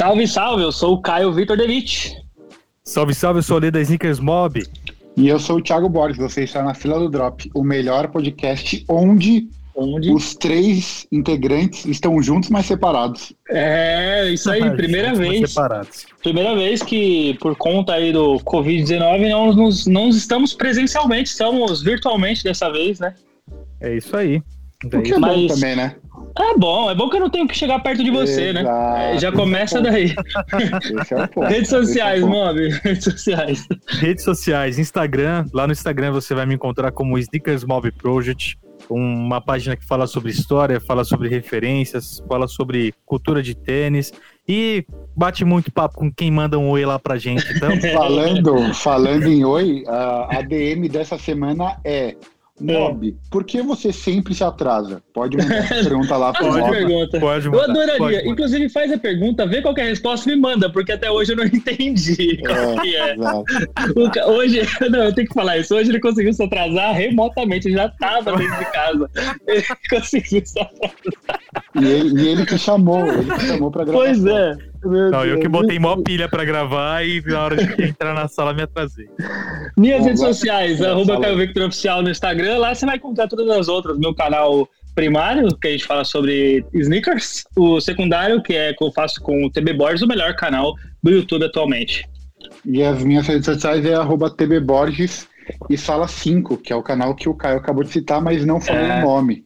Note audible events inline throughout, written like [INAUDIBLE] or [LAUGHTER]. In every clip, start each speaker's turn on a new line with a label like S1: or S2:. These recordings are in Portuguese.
S1: Salve, salve, eu sou o Caio Vitor Devitt.
S2: Salve, salve, eu sou o Lê da Sneakers Mob.
S3: E eu sou o Thiago Borges, você está na fila do Drop, o melhor podcast onde, onde? os três integrantes estão juntos, mas separados.
S1: É, isso aí, [LAUGHS] primeira vez. Separados. Primeira vez que, por conta aí do Covid-19, não, nos, não estamos presencialmente, estamos virtualmente dessa vez, né?
S2: É isso aí.
S3: O que é mas... bom também, né?
S1: É bom, é bom que eu não tenho que chegar perto de você, né? Exato. né? Já começa daí. É Redes sociais, é Mob. Redes sociais.
S2: Redes sociais, Instagram. Lá no Instagram você vai me encontrar como Sneakers Mob Project. Uma página que fala sobre história, fala sobre referências, fala sobre cultura de tênis e bate muito papo com quem manda um oi lá pra gente. Então... [LAUGHS]
S3: falando, falando em oi, a ADM dessa semana é Mob, é. por que você sempre se atrasa? Pode mandar [LAUGHS] pergunta lá pro
S1: Mob. Pergunta. Pode mandar, eu adoraria. Pode, Inclusive, faz a pergunta, vê qual é a resposta e me manda, porque até hoje eu não [LAUGHS] entendi é, que é. O, hoje, [LAUGHS] não, eu tenho que falar isso. Hoje ele conseguiu se atrasar remotamente, ele já estava dentro de casa. Ele conseguiu se
S3: atrasar. E ele, e ele que chamou, ele que chamou pra gravar.
S1: Pois é.
S2: Meu não, Deus. eu que botei mó pilha pra gravar e na hora de entrar na sala me atrasei.
S1: Minhas Bom, redes sociais, arroba Caio Victor Oficial no Instagram, lá você vai encontrar todas as outras. Meu canal primário, que a gente fala sobre sneakers, o secundário, que é que eu faço com o TB Borges, o melhor canal do YouTube atualmente.
S3: E as minhas redes sociais é arroba TB Borges e Sala 5, que é o canal que o Caio acabou de citar, mas não falou é... o nome.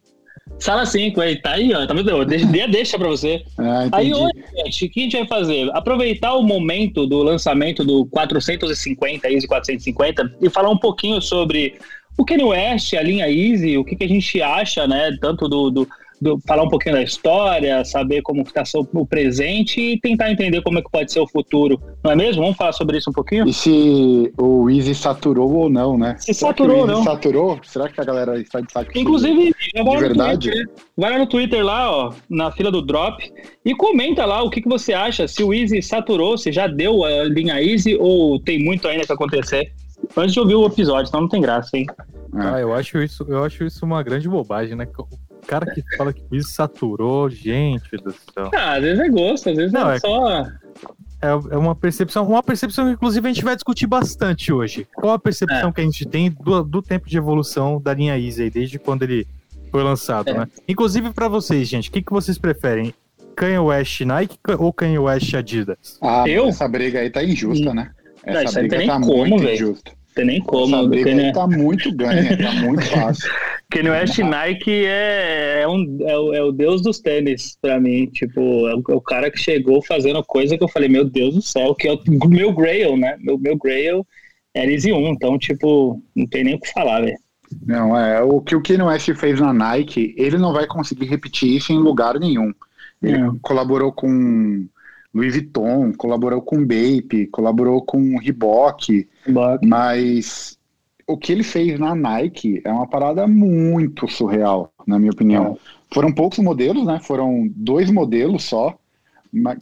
S1: Sala 5, aí, tá aí, ó. Tá vendo? [LAUGHS] Dei deixa pra você. Ah, aí hoje, gente, o que a gente vai fazer? Aproveitar o momento do lançamento do 450, Easy 450, e falar um pouquinho sobre o Kanye West, a linha Easy, o que, que a gente acha, né? Tanto do, do do, falar um pouquinho da história, saber como está o presente e tentar entender como é que pode ser o futuro, não é mesmo? Vamos falar sobre isso um pouquinho?
S3: E se o Easy saturou ou não, né?
S1: Se Será saturou ou não?
S3: saturou? Será que a galera está de saco
S1: Inclusive,
S3: de verdade?
S1: Twitter, vai lá no Twitter lá, ó, na fila do Drop e comenta lá o que, que você acha, se o Easy saturou, se já deu a linha Easy ou tem muito ainda que acontecer. Antes de ouvir o episódio, então não tem graça, hein?
S2: Ah, eu acho isso, eu acho isso uma grande bobagem, né? Cara que fala que isso saturou, gente do céu.
S1: Ah, às vezes é gosto, às vezes não, é, é só.
S2: É, é uma percepção, uma percepção que inclusive a gente vai discutir bastante hoje. Qual a percepção é. que a gente tem do, do tempo de evolução da linha Easy, desde quando ele foi lançado, é. né? Inclusive para vocês, gente, o que, que vocês preferem? Kanye West Nike ou Kanye West Adidas?
S3: Ah, eu? essa briga aí tá injusta, né?
S1: Essa não, briga tá como, muito véio. injusta. Tem nem como. Essa
S3: briga Kanye... tá muito ganha, tá muito fácil. [LAUGHS]
S1: Kanye West Nike é, é, um, é, o, é o deus dos tênis pra mim. Tipo, é o, é o, cara que chegou fazendo coisa que eu falei, meu Deus do céu, que é o meu Grail, né? Meu, meu Grail é Easy 1, então, tipo, não tem nem o que falar, velho.
S3: Não, é, o que o Kanye West fez na Nike, ele não vai conseguir repetir isso em lugar nenhum. Ele é. colaborou com Louis Vuitton, colaborou com Bape, colaborou com Reebok, Reebok, mas o que ele fez na Nike é uma parada muito surreal, na minha opinião. É. Foram poucos modelos, né? Foram dois modelos só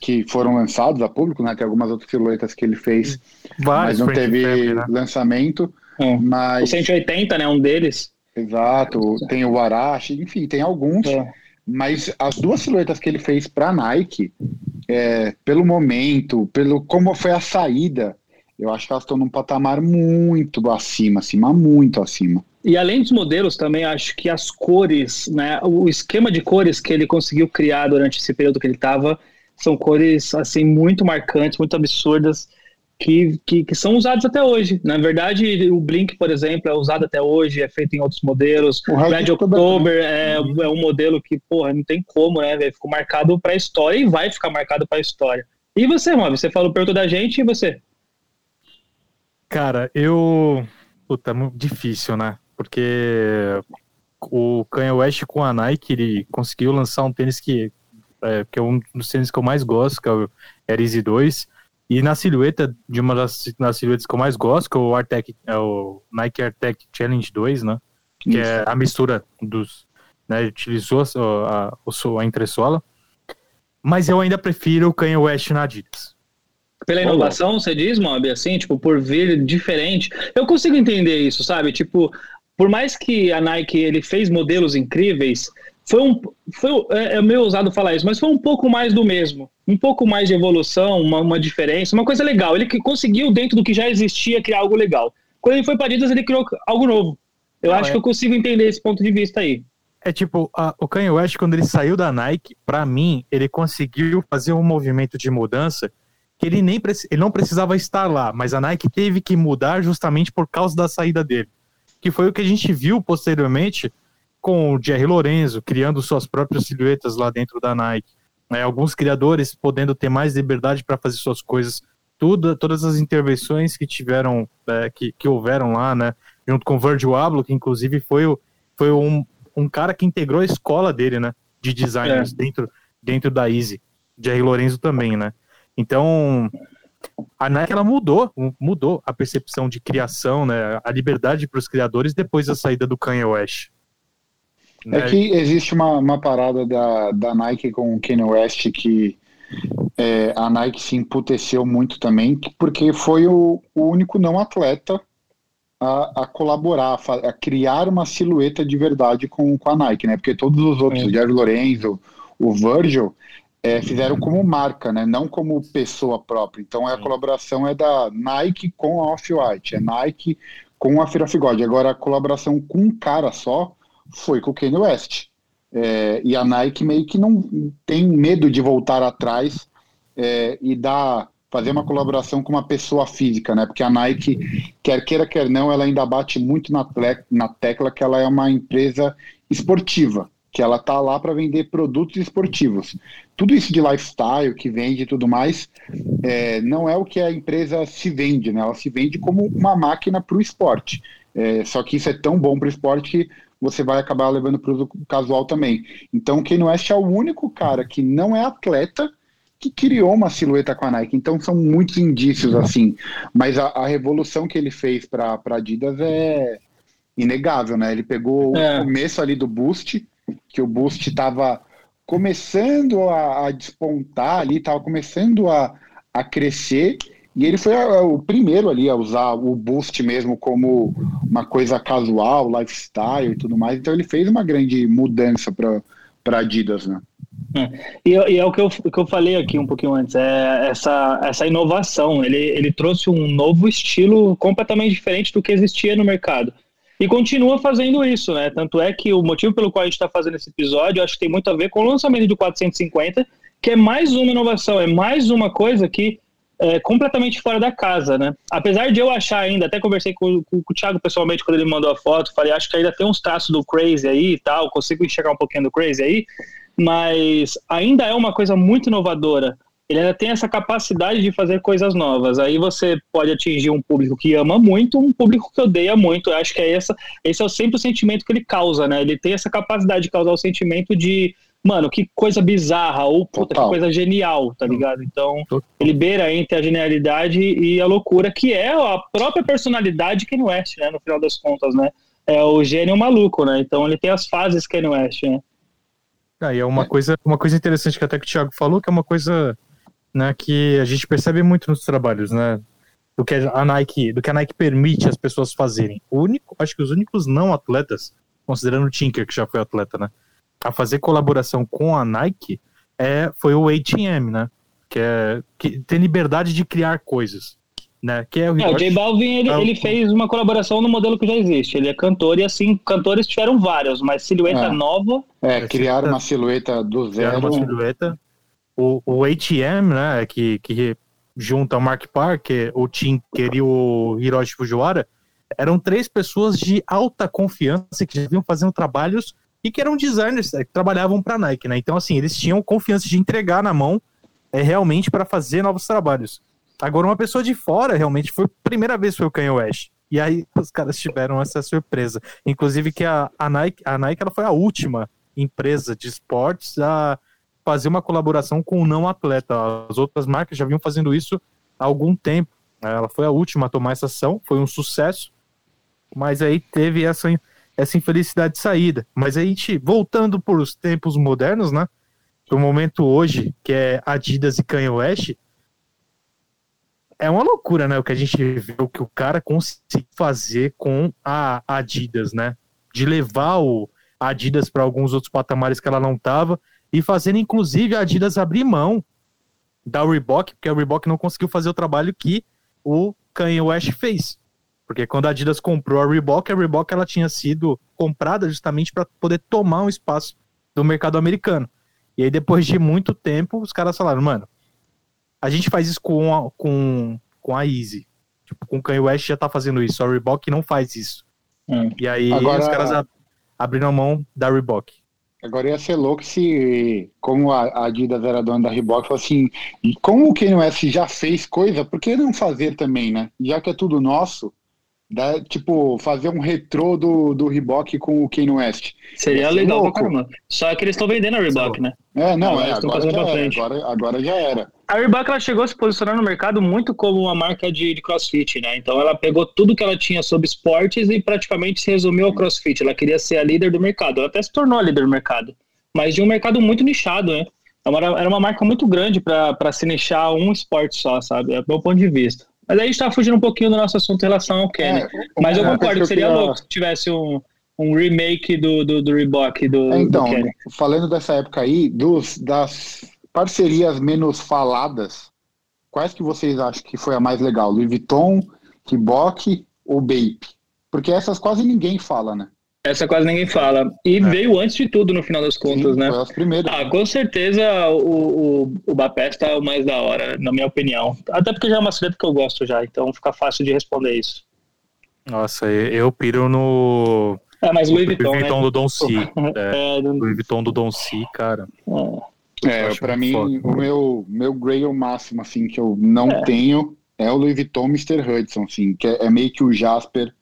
S3: que foram lançados a público, né? Tem algumas outras silhuetas que ele fez, Vários mas não teve family, né? lançamento.
S1: É. Mas... O 180, né? Um deles.
S3: Exato. Tem o Arashi, enfim, tem alguns. É. Mas as duas silhuetas que ele fez para Nike, é, pelo momento, pelo como foi a saída, eu acho que elas estão num patamar muito acima, acima, muito acima.
S1: E além dos modelos, também acho que as cores, né, o esquema de cores que ele conseguiu criar durante esse período que ele estava, são cores assim muito marcantes, muito absurdas que, que, que, são usados até hoje. Na verdade, o Blink, por exemplo, é usado até hoje, é feito em outros modelos. O Red October é, é, um modelo que, porra, não tem como, né, velho? Ficou marcado para a história e vai ficar marcado para a história. E você, Rob? Você falou perto da gente e você?
S2: Cara, eu. Puta, é muito difícil, né? Porque o Kanye West com a Nike, ele conseguiu lançar um tênis que é, que é um dos tênis que eu mais gosto, que é o Air Easy 2. E na silhueta, de uma das nas silhuetas que eu mais gosto, que é o, Artec, é o Nike Airtec Challenge 2, né? Que Isso. é a mistura dos. Né, utilizou a, a, a entressola. Mas eu ainda prefiro o Kanye West na Adidas.
S1: Pela inovação, você diz, Mob, assim, tipo, por vir diferente. Eu consigo entender isso, sabe? Tipo, por mais que a Nike ele fez modelos incríveis, foi um. Foi, é, é meio ousado falar isso, mas foi um pouco mais do mesmo. Um pouco mais de evolução, uma, uma diferença, uma coisa legal. Ele conseguiu, dentro do que já existia, criar algo legal. Quando ele foi para Adidas, ele criou algo novo. Eu Não, acho é... que eu consigo entender esse ponto de vista aí.
S2: É tipo, a, o Kanye West, quando ele saiu da Nike, para mim, ele conseguiu fazer um movimento de mudança que ele nem ele não precisava estar lá, mas a Nike teve que mudar justamente por causa da saída dele. Que foi o que a gente viu posteriormente com o Jerry Lorenzo criando suas próprias silhuetas lá dentro da Nike. É, alguns criadores podendo ter mais liberdade para fazer suas coisas. Tudo, todas as intervenções que tiveram, é, que, que houveram lá, né? Junto com o Virgil Abloh, que inclusive foi, o, foi um, um cara que integrou a escola dele, né? De designers é. dentro, dentro da Easy. Jerry Lorenzo também, né? Então, a Nike ela mudou, mudou a percepção de criação, né? A liberdade para os criadores depois da saída do Kanye West.
S3: É né? que existe uma, uma parada da, da Nike com o Kanye West que é, a Nike se emputeceu muito também, porque foi o, o único não atleta a, a, colaborar, a criar uma silhueta de verdade com, com a Nike, né? Porque todos os outros, é. o Jerry Lorenzo, o Virgil, é, fizeram como marca, né? Não como pessoa própria. Então a colaboração é da Nike com a Off-White, é Nike com a Fear of God. Agora a colaboração com um cara só foi com o Kanye West. É, e a Nike meio que não tem medo de voltar atrás é, e dar fazer uma colaboração com uma pessoa física, né? Porque a Nike, quer queira, quer não, ela ainda bate muito na, na tecla que ela é uma empresa esportiva, que ela tá lá para vender produtos esportivos. Tudo isso de lifestyle que vende e tudo mais, é, não é o que a empresa se vende, né? Ela se vende como uma máquina para o esporte. É, só que isso é tão bom para o esporte que você vai acabar levando para o casual também. Então, o Kanye West é o único cara que não é atleta que criou uma silhueta com a Nike. Então, são muitos indícios assim. Mas a, a revolução que ele fez para Adidas é inegável, né? Ele pegou é. o começo ali do Boost, que o Boost estava começando a, a, despontar ali, estava começando a, a crescer e ele foi o primeiro ali a usar o Boost mesmo como uma coisa casual, lifestyle e tudo mais. Então ele fez uma grande mudança para Adidas, né?
S1: É. E, e, é o que eu, que eu falei aqui um pouquinho antes, é essa, essa inovação. Ele, ele trouxe um novo estilo completamente diferente do que existia no mercado. E continua fazendo isso, né? Tanto é que o motivo pelo qual a gente está fazendo esse episódio, acho que tem muito a ver com o lançamento do 450, que é mais uma inovação, é mais uma coisa que é, completamente fora da casa, né? Apesar de eu achar ainda, até conversei com, com, com, o Thiago pessoalmente quando ele mandou a foto, falei, acho que ainda tem uns traços do Crazy aí e tal, consigo enxergar um pouquinho do Crazy aí, mas ainda é uma coisa muito inovadora. Ele ainda tem essa capacidade de fazer coisas novas. Aí você pode atingir um público que ama muito, um público que odeia muito. Eu acho que é essa, esse é sempre o sentimento que ele causa, né? Ele tem essa capacidade de causar o sentimento de mano, que coisa bizarra, ou puta, Total. que coisa genial, tá ligado? Então, Total. ele beira entre a genialidade e a loucura, que é a própria personalidade Kanye West, né, no final das contas, né? É o gênio maluco, né? Então ele tem as fases Kanye West, né?
S2: Ah, e é uma, é. Coisa, uma coisa interessante que até que o Thiago falou, que é uma coisa né, que a gente percebe muito nos trabalhos, né? Do que a Nike, do que a Nike permite as pessoas fazerem. O único, acho que os únicos não atletas, considerando o Tinker, que já foi atleta, né? A fazer colaboração com a Nike é, foi o ATM, né? Que, é, que tem liberdade de criar coisas. Né? Que é
S1: o, é, o J Balvin ele, é ele, fez uma colaboração no modelo que já existe. Ele é cantor e assim, cantores tiveram vários, mas silhueta é. nova.
S3: É, criar uma silhueta do zero.
S2: uma silhueta. O, o ATM, né, que, que junta o Mark Parker, o Tinker e o Hiroshi Fujiwara, eram três pessoas de alta confiança que já vinham fazendo trabalhos e que eram designers é, que trabalhavam para a Nike, né? Então, assim, eles tinham confiança de entregar na mão é, realmente para fazer novos trabalhos. Agora, uma pessoa de fora, realmente, foi a primeira vez que foi o Kanye West. E aí [LAUGHS] os caras tiveram essa surpresa. Inclusive que a, a Nike, a Nike ela foi a última empresa de esportes a fazer uma colaboração com o não atleta. As outras marcas já vinham fazendo isso há algum tempo. Ela foi a última a tomar essa ação, foi um sucesso. Mas aí teve essa essa infelicidade de saída. Mas a gente, voltando para os tempos modernos, né? O momento hoje, que é Adidas e Kanye West, é uma loucura, né? O que a gente vê, o que o cara conseguiu fazer com a Adidas, né? De levar o, Adidas para alguns outros patamares que ela não tava e fazendo inclusive a Adidas abrir mão da Reebok, porque a Reebok não conseguiu fazer o trabalho que o Kanye West fez. Porque quando a Adidas comprou a Reebok, a Reebok ela tinha sido comprada justamente para poder tomar um espaço do mercado americano. E aí depois de muito tempo, os caras falaram, mano, a gente faz isso com a, com, com a Easy. Tipo, com o Kanye West já tá fazendo isso, a Reebok não faz isso. Hum. E aí Agora... os caras abriram a mão da Reebok.
S3: Agora ia ser louco se, como a Adidas era dona da Reebok, falou assim, como o Kanye West já fez coisa, por que não fazer também, né? Já que é tudo nosso, dá, tipo, fazer um retrô do, do Reebok com o Kanye West.
S1: Seria legal pra caramba. Só que eles estão vendendo a Reebok, né?
S3: É, não, é, agora, já era, agora, agora já era.
S1: A Reebok ela chegou a se posicionar no mercado muito como uma marca de, de, crossfit, né? Então ela pegou tudo que ela tinha sobre esportes e praticamente se resumiu ao crossfit. Ela queria ser a líder do mercado. Ela até se tornou a líder do mercado, mas de um mercado muito nichado, né? Então, era, era uma marca muito grande para se nichar um esporte só, sabe? É o meu ponto de vista. Mas aí a gente tá fugindo um pouquinho do nosso assunto em relação ao Kenny. É, mas eu concordo que seria louco se tivesse um, um remake do, do, do Reebok do,
S3: então,
S1: do Kenny.
S3: falando dessa época aí, dos, das parcerias menos faladas, quais que vocês acham que foi a mais legal? Louis Vuitton, Reebok ou Bape? Porque essas quase ninguém fala, né?
S1: Essa quase ninguém fala. E é. veio antes de tudo, no final das contas, Sim, né?
S3: Foi as primeiras.
S1: Ah, com certeza o, o, o Bapesta é o mais da hora, na minha opinião. Até porque já é uma silhueta que eu gosto já, então fica fácil de responder isso.
S2: Nossa, eu piro no.
S1: É, mas Louis Vuitton.
S2: Louis Vuitton
S1: né?
S2: do Don C. [LAUGHS] É, é, Louis Vuitton do Don C, cara.
S3: É, é pra mim, foda. o meu, meu grail máximo, assim, que eu não é. tenho é o Louis Vuitton Mr. Hudson, assim, que é, é meio que o Jasper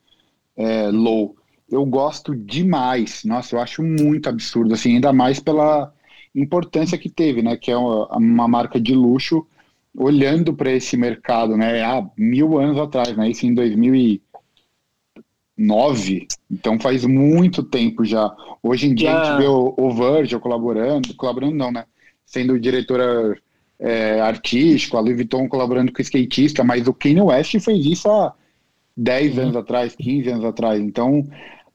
S3: é, Low eu gosto demais. Nossa, eu acho muito absurdo, assim, ainda mais pela importância que teve, né? Que é uma, marca de luxo olhando para esse mercado, né? Há mil anos atrás, né? Isso em 2009. Então faz muito tempo já. Hoje em dia a gente vê o, o Virgil colaborando, colaborando não, né? Sendo diretora é, artístico, a Louis Vuitton colaborando com o skatista, mas o Kanye West fez isso há 10 anos atrás, 15 anos atrás. Então,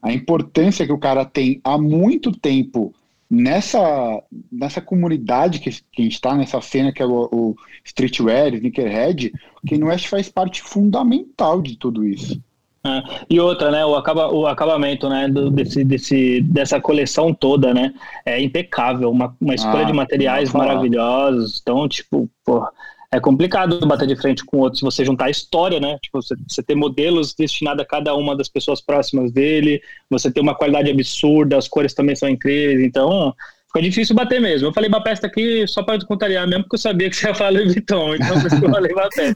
S3: a importância que o cara tem há muito tempo nessa, nessa comunidade que, que a gente está, nessa cena que é o, o streetwear, sneakerhead, o Kanye West faz parte fundamental de tudo isso.
S1: É. E outra, né, o, acaba, o acabamento, né, do, desse, desse, dessa coleção toda, né, é impecável, uma, uma escolha ah, de materiais maravilhosos, então, tipo, porra, é complicado bater de frente com outros se você juntar a história, né? Tipo, você, você ter modelos destinados a cada uma das pessoas próximas dele, você ter uma qualidade absurda, as cores também são incríveis, então fica difícil bater mesmo. Eu falei Bapesta aqui só para contrariar mesmo, porque eu sabia que você ia falar Louis Vuitton, então por isso que eu falei Bapesta.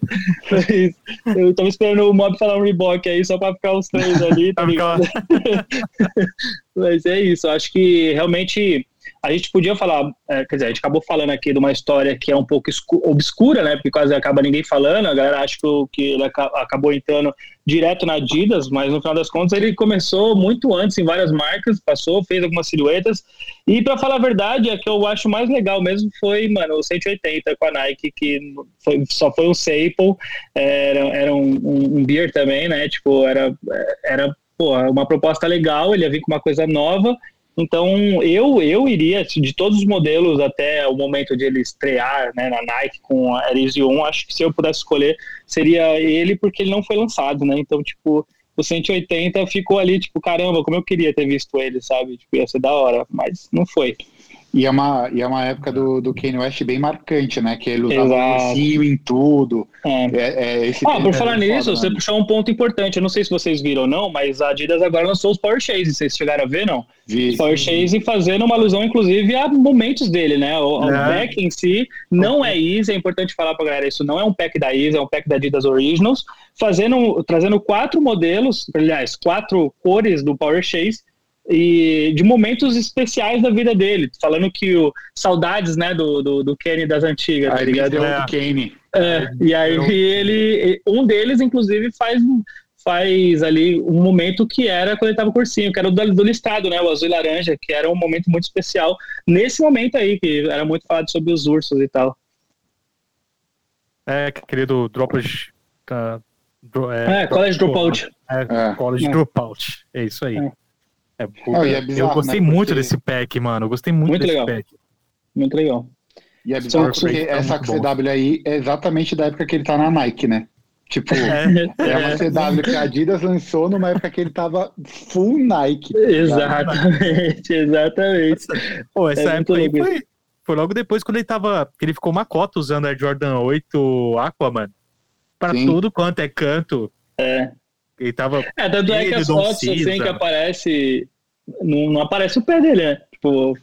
S1: [LAUGHS] eu tava esperando o Mob falar um Reebok aí só para ficar os três ali. Tá [LAUGHS] Mas é isso, acho que realmente a gente podia falar, é, quer dizer, a gente acabou falando aqui de uma história que é um pouco obscura, né? Porque quase acaba ninguém falando, a galera acha que ele acabou entrando direto na Adidas, mas no final das contas ele começou muito antes em várias marcas, passou, fez algumas silhuetas. E para falar a verdade, a que eu acho mais legal mesmo foi, mano, o 180 com a Nike, que foi, só foi um staple, era, era um, um, um beer também, né? Tipo, era, era pô, uma proposta legal, ele ia vir com uma coisa nova então, eu, eu iria, de todos os modelos até o momento de ele estrear né, na Nike com a Air 1, acho que se eu pudesse escolher, seria ele, porque ele não foi lançado, né? Então, tipo, o 180 ficou ali, tipo, caramba, como eu queria ter visto ele, sabe? Tipo, ia ser da hora, mas não foi.
S3: E é uma, e é uma época do, do Kanye West bem marcante, né? Que ele usava ursinho em tudo.
S1: É. É, é ah, por falar nisso, foda, você né? puxou um ponto importante. Eu não sei se vocês viram ou não, mas a Adidas agora lançou os Power Chase. Vocês chegaram a ver, não?
S3: Vi.
S1: Power Chase fazendo uma alusão, inclusive, a momentos dele, né? O, o é. pack em si não é Easy, é importante falar pra galera, isso não é um pack da Easy, é um pack da Adidas Originals, fazendo, trazendo quatro modelos, aliás, quatro cores do Power Chase, e de momentos especiais da vida dele, falando que o saudades, né, do, do, do Kenny das antigas, tá ligado?
S3: É. do Kenny.
S1: É, e aí ele, um deles, inclusive, faz faz ali um momento que era quando ele tava cursinho, que era o do, do listado, né, o azul e laranja, que era um momento muito especial nesse momento aí, que era muito falado sobre os ursos e tal.
S2: É, querido Droplage...
S1: Uh, é, é, College Dropout.
S2: É, é. College é. Dropout, é isso aí. É. É, puta, é bizarro, eu gostei né? muito porque... desse pack, mano. Eu gostei muito, muito desse
S1: legal.
S2: pack.
S1: Muito legal.
S3: E é bizarro porque essa CW aí é exatamente da época que ele tá na Nike, né? Tipo, [LAUGHS] é, é uma CW que a Adidas lançou numa época que ele tava full Nike.
S1: Exatamente, exatamente.
S2: Pô, essa é época aí foi, foi, logo depois quando ele tava. ele ficou uma cota usando a Jordan 8 Aquaman. Pra Sim. tudo quanto é canto.
S1: É.
S2: Ele tava.
S1: É, tanto é que as fotos assim que aparece. Não, não aparece o pé dele, né? Tipo,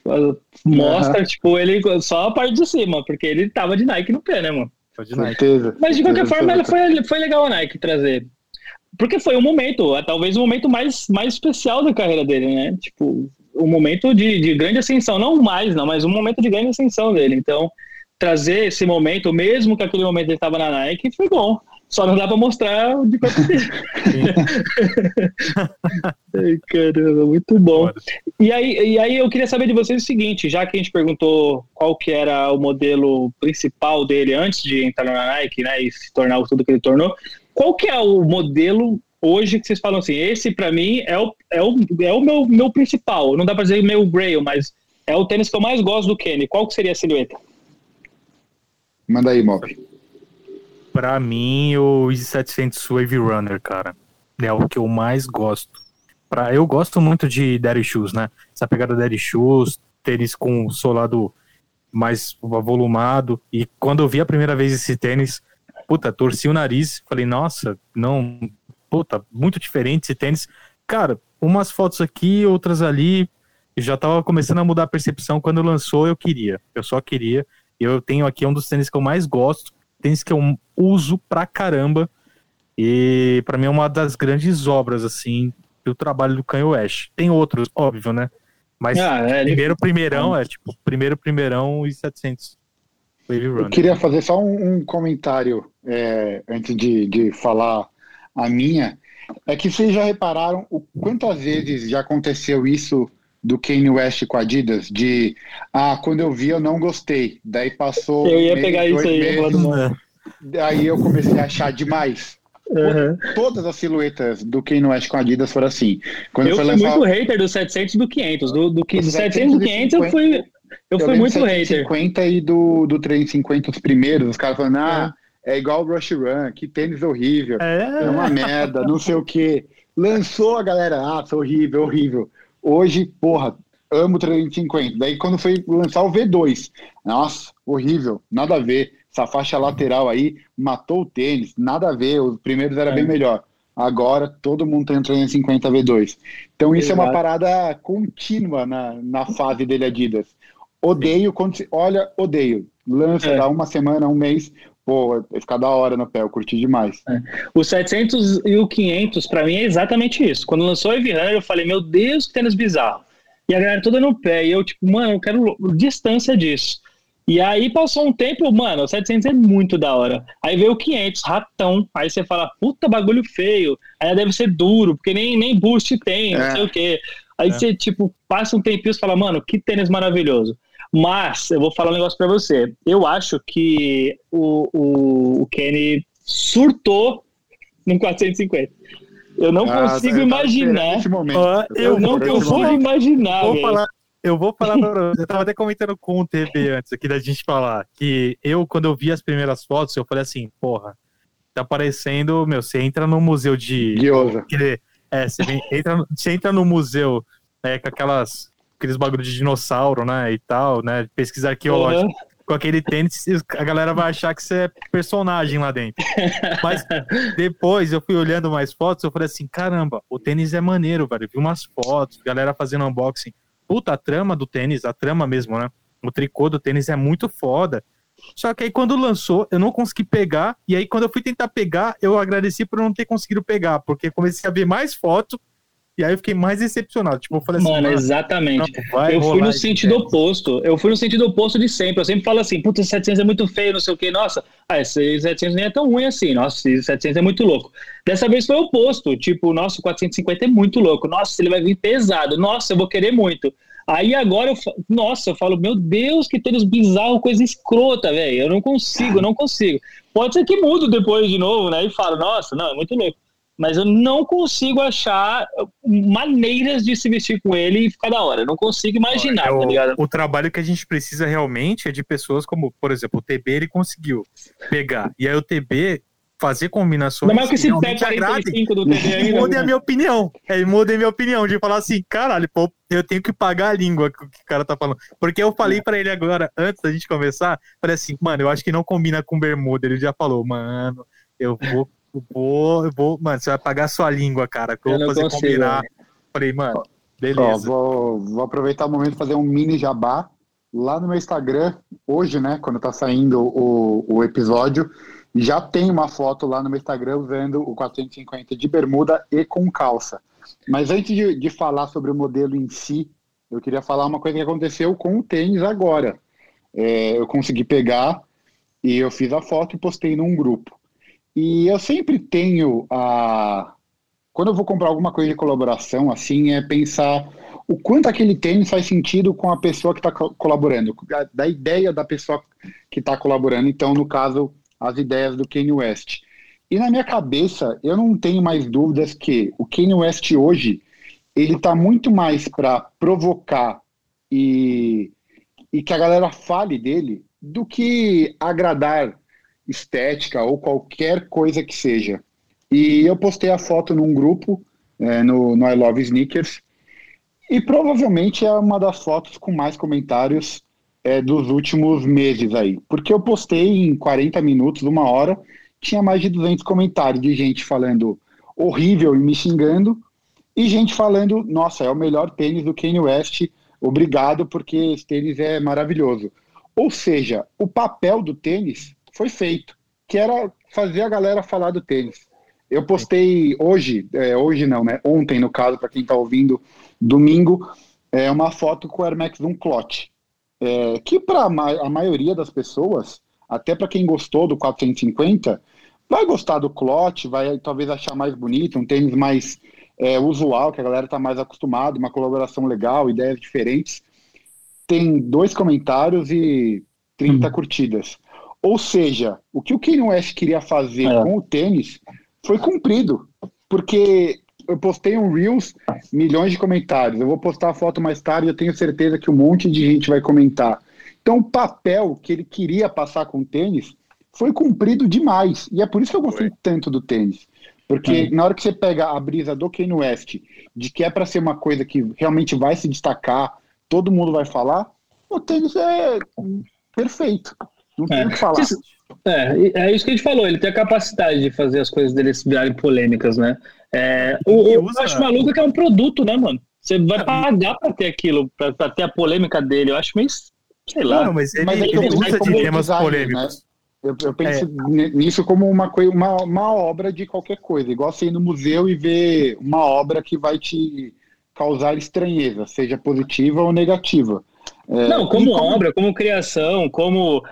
S1: mostra, uhum. tipo, ele só a parte de cima, porque ele tava de Nike no pé, né, mano?
S3: De certeza.
S1: Mas de qualquer forma, ela foi, foi legal a Nike trazer. Porque foi um momento, é, talvez o momento mais, mais especial da carreira dele, né? Tipo, um momento de, de grande ascensão. Não mais, não, mas um momento de grande ascensão dele. Então, trazer esse momento, mesmo que aquele momento ele estava na Nike, foi bom. Só não dá para mostrar de quanto Ai, caramba, muito bom. E aí, e aí eu queria saber de vocês o seguinte, já que a gente perguntou qual que era o modelo principal dele antes de entrar na Nike, né, e se tornar tudo que ele tornou, qual que é o modelo hoje que vocês falam assim, esse para mim é o, é o, é o meu, meu principal, não dá para dizer meu grail, mas é o tênis que eu mais gosto do Kenny. Qual que seria a silhueta?
S3: Manda aí, Mop.
S2: Pra mim, o Easy 700 Wave Runner, cara, é o que eu mais gosto. Pra, eu gosto muito de Daddy Shoes, né? Essa pegada Daddy Shoes, tênis com solado mais volumado. E quando eu vi a primeira vez esse tênis, puta, torci o nariz. Falei, nossa, não, puta, muito diferente esse tênis. Cara, umas fotos aqui, outras ali. Já tava começando a mudar a percepção. Quando lançou, eu queria. Eu só queria. Eu tenho aqui um dos tênis que eu mais gosto tênis que eu uso pra caramba. E para mim é uma das grandes obras, assim, do trabalho do Kanye West. Tem outros, óbvio, né? Mas ah, é, primeiro, ele... primeirão, é tipo, primeiro, primeirão e 700.
S3: Eu queria fazer só um, um comentário é, antes de, de falar a minha. É que vocês já repararam o quantas vezes já aconteceu isso do Kanye West com a Adidas, de ah, quando eu vi eu não gostei, daí passou.
S1: Eu ia pegar isso aí,
S3: meses, daí eu comecei a achar demais. Uhum. Todas as silhuetas do Kanye West com a Adidas foram assim.
S1: Quando eu fui lançar... muito hater do 700 e do 500. Do, do, do 700 e do 500 eu fui, eu, eu fui muito hater.
S3: 50 e do, do 350 os primeiros, os caras falando, ah, é, é igual o Rush Run, que tênis horrível, é, é uma merda, não sei o que. Lançou a galera, ah, horrível, horrível. Hoje, porra, amo 350. Daí quando foi lançar o V2, nossa, horrível, nada a ver. Essa faixa lateral aí matou o tênis, nada a ver. Os primeiros era é. bem melhor. Agora todo mundo tem um 350 V2. Então isso Exato. é uma parada contínua na, na fase dele Adidas. Odeio quando se. Olha, odeio. Lança, é. dá uma semana, um mês, pô, vai ficar da hora no pé, eu curti demais.
S1: É. O 700 e o 500, para mim, é exatamente isso. Quando lançou o Eviran, eu falei, meu Deus, que tênis bizarro. E a galera toda no pé, e eu, tipo, mano, eu quero distância disso. E aí passou um tempo, mano, o 700 é muito da hora. Aí veio o 500, ratão. Aí você fala, puta bagulho feio. Aí deve ser duro, porque nem, nem boost tem, é. não sei o quê. Aí é. você, tipo, passa um tempinho e fala, mano, que tênis maravilhoso. Mas eu vou falar um negócio para você. Eu acho que o, o, o Kenny surtou no 450. Eu não ah, consigo imaginar. eu, eu não consigo imaginar.
S2: Vou falar, eu vou falar pra [LAUGHS] você. Eu tava até comentando com o TV antes aqui da gente falar. Que eu, quando eu vi as primeiras fotos, eu falei assim, porra, tá parecendo, meu, você entra no museu de.
S3: Guiosa.
S2: É, você, entra, você entra no museu é, com aquelas aqueles bagulho de dinossauro, né, e tal, né, pesquisa arqueológica. Uhum. Com aquele tênis, a galera vai achar que você é personagem lá dentro. Mas [LAUGHS] depois eu fui olhando mais fotos, eu falei assim, caramba, o tênis é maneiro, velho. Vi umas fotos, galera fazendo unboxing. Puta, a trama do tênis, a trama mesmo, né? O tricô do tênis é muito foda. Só que aí quando lançou, eu não consegui pegar. E aí quando eu fui tentar pegar, eu agradeci por não ter conseguido pegar, porque comecei a ver mais fotos e aí eu fiquei mais decepcionado. Tipo, eu falei
S1: assim. Mano, exatamente. Não, eu fui no sentido oposto. Eu fui no sentido oposto de sempre. Eu sempre falo assim, puta, esse 700 é muito feio, não sei o quê. Nossa, ah, esse 700 nem é tão ruim assim. Nossa, esse 700 é muito louco. Dessa vez foi o oposto. Tipo, nossa, o 450 é muito louco. Nossa, ele vai vir pesado. Nossa, eu vou querer muito. Aí agora eu nossa, eu falo, meu Deus, que tênis bizarro, coisa escrota, velho. Eu não consigo, eu não consigo. Pode ser que mudo depois de novo, né? E falo, nossa, não, é muito louco. Mas eu não consigo achar maneiras de se vestir com ele e ficar da hora. não consigo imaginar, é
S2: o,
S1: tá ligado?
S2: O trabalho que a gente precisa realmente é de pessoas como, por exemplo, o TB ele conseguiu pegar. E aí o TB fazer combinações.
S1: Não é que esse pé 45 do TB ainda.
S2: Mude a minha opinião. É, mude a minha opinião de falar assim, caralho, pô, eu tenho que pagar a língua que o cara tá falando. Porque eu falei para ele agora, antes da gente começar, falei assim, mano, eu acho que não combina com bermuda. Ele já falou, mano, eu vou vou, eu vou, mano, você vai pagar sua língua, cara, que eu, eu vou fazer consigo, combinar. Né? Falei, mano, beleza. Ó,
S3: vou, vou aproveitar o momento e fazer um mini jabá. Lá no meu Instagram, hoje, né, quando tá saindo o, o episódio, já tem uma foto lá no meu Instagram usando o 450 de bermuda e com calça. Mas antes de, de falar sobre o modelo em si, eu queria falar uma coisa que aconteceu com o tênis agora. É, eu consegui pegar e eu fiz a foto e postei num grupo. E eu sempre tenho a. Quando eu vou comprar alguma coisa de colaboração, assim, é pensar o quanto aquele tênis faz sentido com a pessoa que está colaborando, da ideia da pessoa que está colaborando. Então, no caso, as ideias do Kanye West. E na minha cabeça, eu não tenho mais dúvidas que o Kanye West hoje ele está muito mais para provocar e, e que a galera fale dele do que agradar estética ou qualquer coisa que seja. E eu postei a foto num grupo, é, no, no I Love Sneakers, e provavelmente é uma das fotos com mais comentários é, dos últimos meses aí. Porque eu postei em 40 minutos, uma hora, tinha mais de 200 comentários de gente falando horrível e me xingando, e gente falando, nossa, é o melhor tênis do Kanye West, obrigado porque esse tênis é maravilhoso. Ou seja, o papel do tênis foi feito, que era fazer a galera falar do tênis. Eu postei hoje, é, hoje não, né? Ontem, no caso, para quem está ouvindo, domingo, é uma foto com o Air Max 1 Clot. É, que para a maioria das pessoas, até para quem gostou do 450, vai gostar do Clot, vai talvez achar mais bonito, um tênis mais é, usual, que a galera está mais acostumada, uma colaboração legal, ideias diferentes. Tem dois comentários e 30 hum. curtidas. Ou seja, o que o Kanye West queria fazer é. com o tênis foi cumprido. Porque eu postei um Reels, milhões de comentários. Eu vou postar a foto mais tarde, eu tenho certeza que um monte de gente vai comentar. Então, o papel que ele queria passar com o tênis foi cumprido demais. E é por isso que eu gostei tanto do tênis. Porque é. na hora que você pega a brisa do Kanye West, de que é para ser uma coisa que realmente vai se destacar, todo mundo vai falar, o tênis é perfeito. Não tem é. o que falar.
S1: É, é isso que a gente falou, ele tem a capacidade de fazer as coisas dele se virarem polêmicas, né? É, o, usa... Eu acho maluco que é um produto, né, mano? Você vai pagar pra ter aquilo, pra, pra ter a polêmica dele. Eu acho meio. Sei lá.
S2: Não, mas ele, mas ele, ele usa de temas design, polêmicos. Né?
S3: Eu, eu, penso é. nisso como uma, uma, uma obra de qualquer coisa, igual você ir no museu e ver uma obra que vai te causar estranheza, seja positiva ou negativa.
S1: É, Não, como, como obra, como criação, como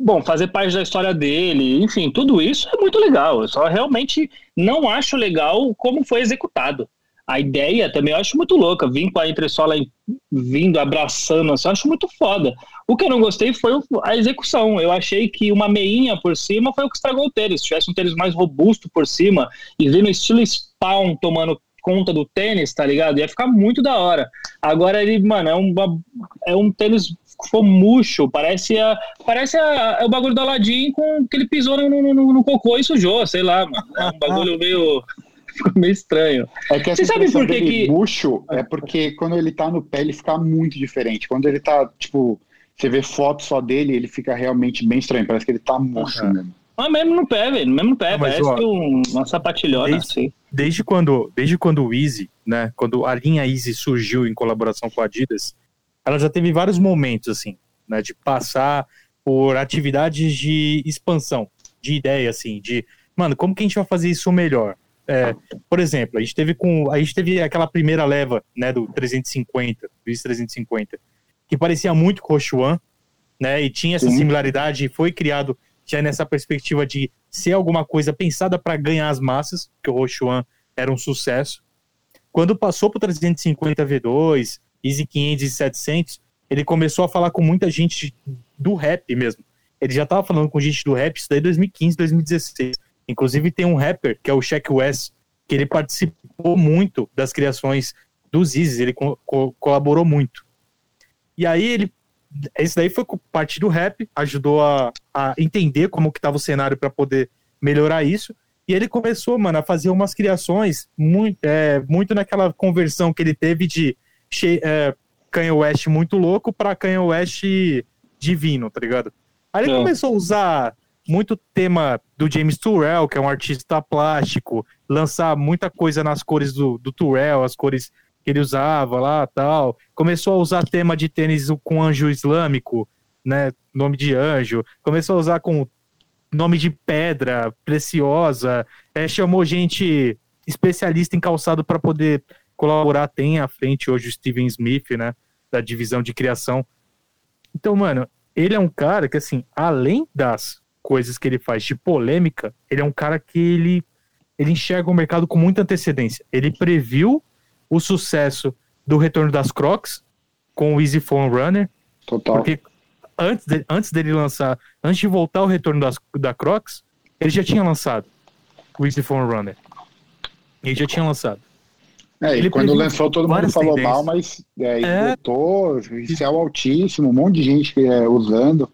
S1: bom, fazer parte da história dele, enfim, tudo isso é muito legal. Eu só realmente não acho legal como foi executado. A ideia também eu acho muito louca. Vim com a entressola vindo, abraçando, assim, eu acho muito foda. O que eu não gostei foi a execução. Eu achei que uma meinha por cima foi o que estragou o tênis. Se tivesse um tênis mais robusto por cima e vindo estilo spawn tomando conta do tênis, tá ligado? Ia ficar muito da hora. Agora ele, mano, é um, é um tênis ficou murcho, parece, a, parece a, a, o bagulho do Aladdin com que ele pisou no, no, no, no cocô e sujou, sei lá, mano. É um bagulho meio. [LAUGHS] Ficou meio estranho.
S3: É que Você sabe por que que. Murcho é porque quando ele tá no pé ele fica muito diferente. Quando ele tá, tipo, você vê foto só dele, ele fica realmente bem estranho. Parece que ele tá murcho uhum. mesmo.
S1: Ah, mesmo no pé, velho. Mesmo no pé. Não, parece ó, um, uma sapatilhona
S2: desde,
S1: assim.
S2: Desde quando, desde quando o Easy, né? Quando a linha Easy surgiu em colaboração com a Adidas, ela já teve vários momentos, assim, né? De passar por atividades de expansão, de ideia, assim, de, mano, como que a gente vai fazer isso melhor? É, por exemplo, a gente teve com a gente teve aquela primeira leva, né, do 350, do Easy 350, que parecia muito com o Xuan, né, e tinha essa Sim. similaridade e foi criado já nessa perspectiva de ser alguma coisa pensada para ganhar as massas, que o Rochuan era um sucesso. Quando passou para o 350 V2, Easy 500 e 700, ele começou a falar com muita gente do rap mesmo. Ele já estava falando com gente do rap isso daí 2015, 2016. Inclusive tem um rapper, que é o Shaq West, que ele participou muito das criações dos Isis, ele co colaborou muito. E aí ele isso daí foi parte do rap, ajudou a, a entender como que estava o cenário para poder melhorar isso. E ele começou, mano, a fazer umas criações muito, é, muito naquela conversão que ele teve de é, Kanye West muito louco para Kanye West divino, tá ligado? Aí ele é. começou a usar muito tema do James Turrell, que é um artista plástico, lançar muita coisa nas cores do, do Turrell, as cores que ele usava lá tal. Começou a usar tema de tênis com anjo islâmico, né? Nome de anjo. Começou a usar com nome de pedra preciosa. É, chamou gente especialista em calçado para poder colaborar. Tem à frente hoje o Steven Smith, né? Da divisão de criação. Então, mano, ele é um cara que, assim, além das coisas que ele faz de polêmica, ele é um cara que ele, ele enxerga o mercado com muita antecedência. Ele previu o sucesso do retorno das Crocs com o Easy Phone Runner.
S3: Total.
S2: Porque antes, de, antes dele lançar, antes de voltar o retorno das, da Crocs, ele já tinha lançado o Easy Phone Runner. Ele já tinha lançado.
S3: É, ele quando lançou todo mundo falou tendências. mal, mas é, é... botou, céu altíssimo, um monte de gente é, usando.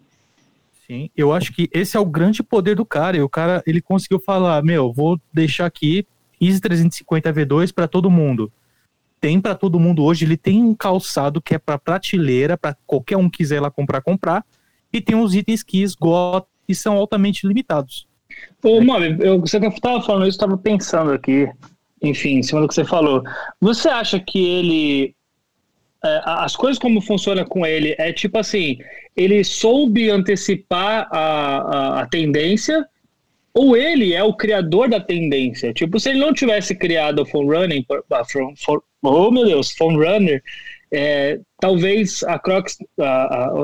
S2: Sim, eu acho que esse é o grande poder do cara. E o cara, ele conseguiu falar, meu, vou deixar aqui Easy 350 V2 para todo mundo tem para todo mundo hoje. Ele tem um calçado que é para prateleira, para qualquer um quiser lá comprar, comprar. E tem uns itens que esgotam e são altamente limitados.
S1: Ô, Mob, eu, você estava falando isso, estava pensando aqui, enfim, em cima do que você falou. Você acha que ele. É, as coisas como funciona com ele é tipo assim: ele soube antecipar a, a, a tendência ou ele é o criador da tendência. Tipo, se ele não tivesse criado o phone running, for, oh meu Deus, phone runner, é, talvez a Crocs,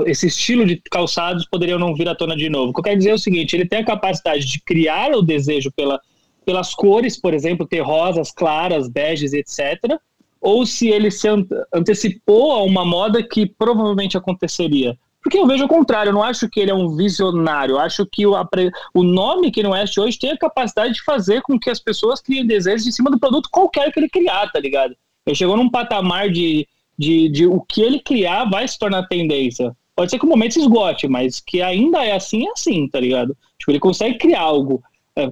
S1: esse estilo de calçados poderiam não vir à tona de novo. O que eu quero dizer é o seguinte: ele tem a capacidade de criar o desejo pela, pelas cores, por exemplo, ter rosas claras, beges, etc. Ou se ele se antecipou a uma moda que provavelmente aconteceria. Porque eu vejo o contrário, eu não acho que ele é um visionário, eu acho que o, o nome que no West hoje tem a capacidade de fazer com que as pessoas criem desejos em cima do produto qualquer que ele criar, tá ligado? Ele chegou num patamar de, de, de o que ele criar vai se tornar tendência. Pode ser que o momento se esgote, mas que ainda é assim, é assim, tá ligado? Tipo, ele consegue criar algo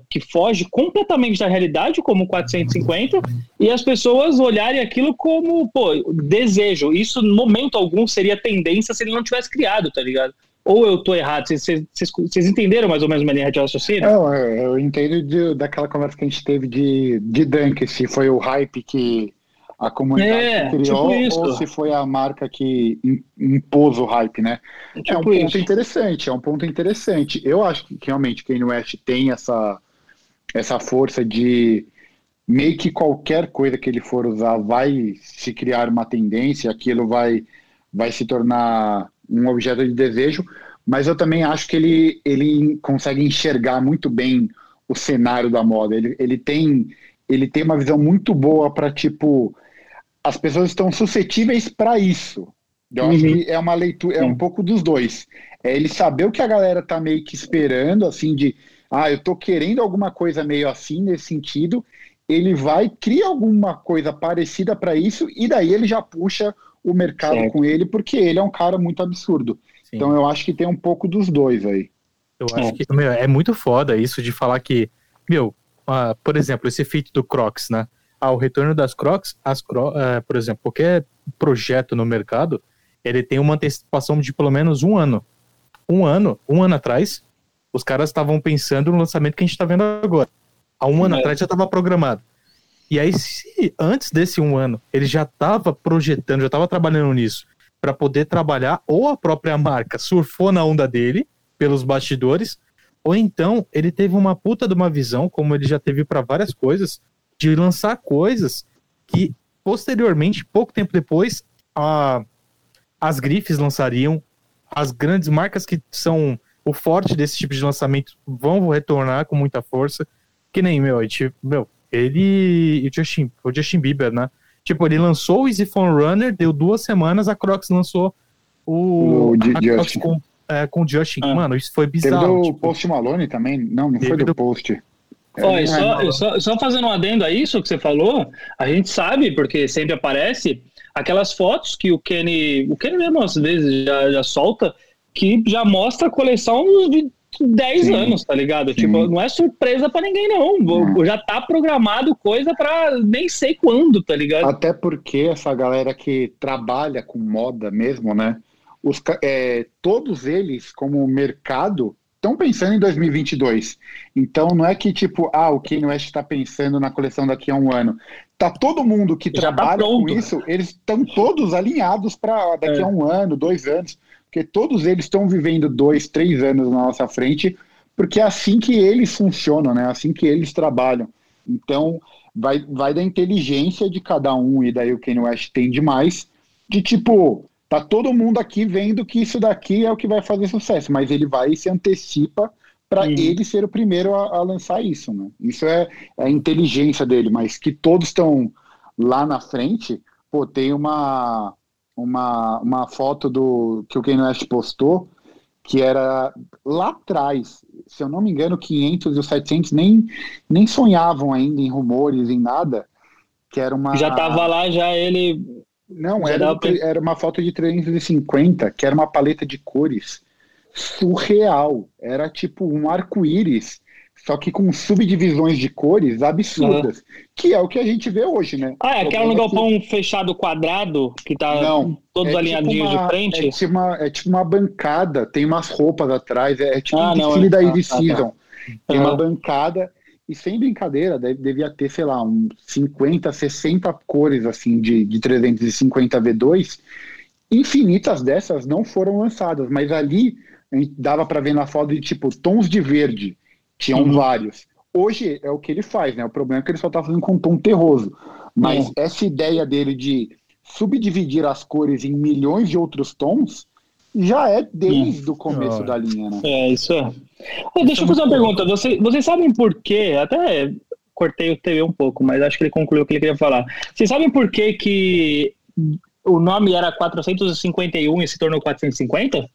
S1: que foge completamente da realidade, como 450, e as pessoas olharem aquilo como, pô, desejo. Isso, no momento algum, seria tendência se ele não tivesse criado, tá ligado? Ou eu tô errado? Vocês entenderam mais ou menos uma linha de raciocínio?
S3: Não, eu entendo de, daquela conversa que a gente teve de, de Dunk, se foi o hype que a comunidade é, criou tipo ou se foi a marca que impôs o hype, né? Tipo é um ponto isso. interessante, é um ponto interessante. Eu acho que realmente Kanye West tem essa, essa força de meio que qualquer coisa que ele for usar vai se criar uma tendência, aquilo vai, vai se tornar um objeto de desejo, mas eu também acho que ele, ele consegue enxergar muito bem o cenário da moda. Ele, ele, tem, ele tem uma visão muito boa para, tipo, as pessoas estão suscetíveis para isso. Eu uhum. acho que é uma leitura, é um pouco dos dois. É ele saber o que a galera tá meio que esperando, assim, de ah, eu tô querendo alguma coisa meio assim nesse sentido. Ele vai, cria alguma coisa parecida para isso, e daí ele já puxa o mercado certo. com ele, porque ele é um cara muito absurdo. Sim. Então eu acho que tem um pouco dos dois aí.
S2: Eu acho é. que meu, é muito foda isso de falar que, meu, uh, por exemplo, esse feat do Crocs, né? Ao retorno das Crocs, as Cro é, por exemplo, qualquer projeto no mercado, ele tem uma antecipação de pelo menos um ano. Um ano, um ano atrás, os caras estavam pensando no lançamento que a gente está vendo agora. Há um ano é. atrás já estava programado. E aí, se antes desse um ano ele já estava projetando, já estava trabalhando nisso, para poder trabalhar, ou a própria marca surfou na onda dele, pelos bastidores, ou então ele teve uma puta de uma visão, como ele já teve para várias coisas, de lançar coisas que posteriormente, pouco tempo depois, a, as grifes lançariam, as grandes marcas que são o forte desse tipo de lançamento vão retornar com muita força. Que nem, meu, gente, meu ele e o Justin, o Justin Bieber, né? Tipo, ele lançou o Easy Phone Runner, deu duas semanas, a Crocs lançou o, o Crocs com, é, com o Justin. Ah. Mano, isso foi bizarro.
S3: Teve do tipo, Post Malone também? Não, não foi do, do Post.
S1: Olha, só, só, só fazendo um adendo a isso que você falou, a gente sabe, porque sempre aparece, aquelas fotos que o Kenny, o Kenny mesmo às vezes já, já solta, que já mostra a coleção de 10 Sim. anos, tá ligado? Sim. Tipo, não é surpresa para ninguém, não. não. Já tá programado coisa para nem sei quando, tá ligado?
S3: Até porque essa galera que trabalha com moda mesmo, né? Os, é, todos eles, como mercado, estão pensando em 2022. Então não é que tipo, ah, o Kanye West está pensando na coleção daqui a um ano. Tá todo mundo que Já tá trabalha tá com isso, eles estão todos alinhados para daqui é. a um ano, dois anos, porque todos eles estão vivendo dois, três anos na nossa frente, porque é assim que eles funcionam, né? É assim que eles trabalham. Então vai, vai da inteligência de cada um e daí o Kanye West tem demais de tipo Tá todo mundo aqui vendo que isso daqui é o que vai fazer sucesso, mas ele vai e se antecipa para uhum. ele ser o primeiro a, a, lançar isso, né? Isso é, é, a inteligência dele, mas que todos estão lá na frente, pô, tem uma uma, uma foto do que o Kanye West postou que era lá atrás, se eu não me engano, 500 e os 700 nem, nem sonhavam ainda em rumores, em nada, que era uma...
S1: Já tava lá, já ele
S3: não, era, era uma foto de 350, que era uma paleta de cores surreal. Era tipo um arco-íris, só que com subdivisões de cores absurdas, uhum. que é o que a gente vê hoje, né?
S1: Ah, é aquela no galpão que... fechado quadrado, que tá Não, todos é alinhadinhos tipo uma, de frente?
S3: É tipo, uma, é tipo uma bancada, tem umas roupas atrás, é, é tipo ah, um desfile é. da Ivy ah, Season. Tá, tá. Tem uhum. uma bancada e sem brincadeira, deve, devia ter, sei lá, uns 50, 60 cores assim de, de 350 V2. Infinitas dessas não foram lançadas, mas ali dava para ver na foto de tipo tons de verde. Tinham uhum. vários. Hoje é o que ele faz, né? O problema é que ele só tá fazendo com tom terroso. Mas uhum. essa ideia dele de subdividir as cores em milhões de outros tons já é desde o começo da linha, né?
S1: É, isso é. Deixa eu fazer uma pergunta. Você, vocês sabem por quê? Até cortei o TV um pouco, mas acho que ele concluiu o que ele queria falar. Vocês sabem por quê que o nome era 451 e se tornou 450?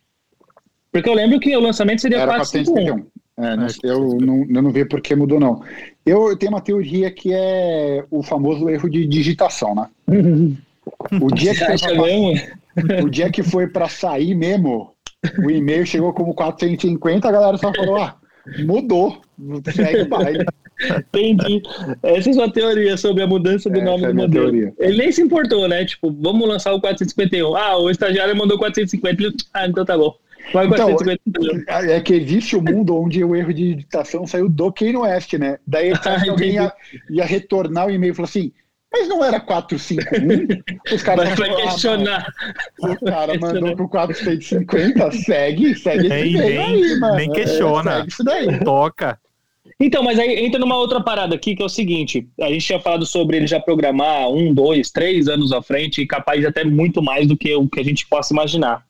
S1: Porque eu lembro que o lançamento seria era 451.
S3: É, não, eu, não, eu não vi por que mudou, não. Eu, eu tenho uma teoria que é o famoso erro de digitação, né? [LAUGHS] [LAUGHS] O dia que foi pra, o dia que foi para sair mesmo, o e-mail chegou como 450, a galera só falou, ah, mudou, segue o baile.
S1: Entendi. Essa é a sua teoria sobre a mudança do Essa nome é do modelo. Teoria. Ele nem se importou, né? Tipo, vamos lançar o 451. Ah, o estagiário mandou 450. Ah, então tá bom.
S3: Vai então, é que existe o um mundo onde o erro de digitação saiu do Kane West, né? Daí ah, alguém ia, ia retornar o e-mail e falou assim: mas não era 451?
S1: Os caras vai questionar.
S3: Ah, o cara mandou pro 450, segue, segue
S2: esse nem, aí, mano. Nem questiona. É, segue
S3: isso daí.
S2: Toca.
S1: Então, mas aí entra numa outra parada aqui, que é o seguinte: a gente tinha falado sobre ele já programar um, dois, três anos à frente e capaz de até muito mais do que o que a gente possa imaginar.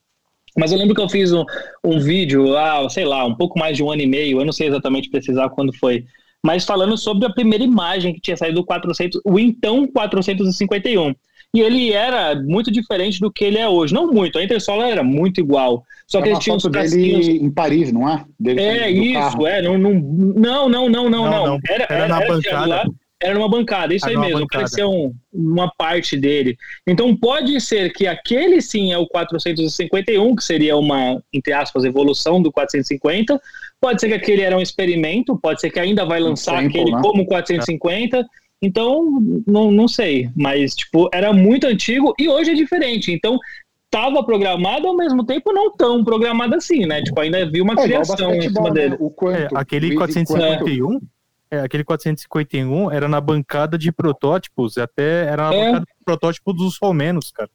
S1: Mas eu lembro que eu fiz um, um vídeo, ah, sei lá, um pouco mais de um ano e meio, eu não sei exatamente precisar quando foi, mas falando sobre a primeira imagem que tinha saído do 400, o então 451. E ele era muito diferente do que ele é hoje. Não muito, a entressola era muito igual. Só é que ele tinha uns
S3: casquinhos... em Paris, não é?
S1: Dele é, isso, carro. é. Não, não, não, não, não, não. não.
S2: Era, era, era, na era bancada. Lá,
S1: era numa bancada, isso era aí mesmo, parecia um, uma parte dele. Então pode ser que aquele sim é o 451, que seria uma, entre aspas, evolução do 450, Pode ser que aquele era um experimento, pode ser que ainda vai lançar um aquele né? como 450. É. Então, não, não sei. Mas, tipo, era muito antigo e hoje é diferente. Então, estava programado ao mesmo tempo não tão programado assim, né? Tipo, ainda havia uma é, criação em cima dele. Né?
S2: O quanto, é, aquele 451, é, aquele 451 era na bancada de protótipos, até era na é. bancada de protótipo dos romenos, cara.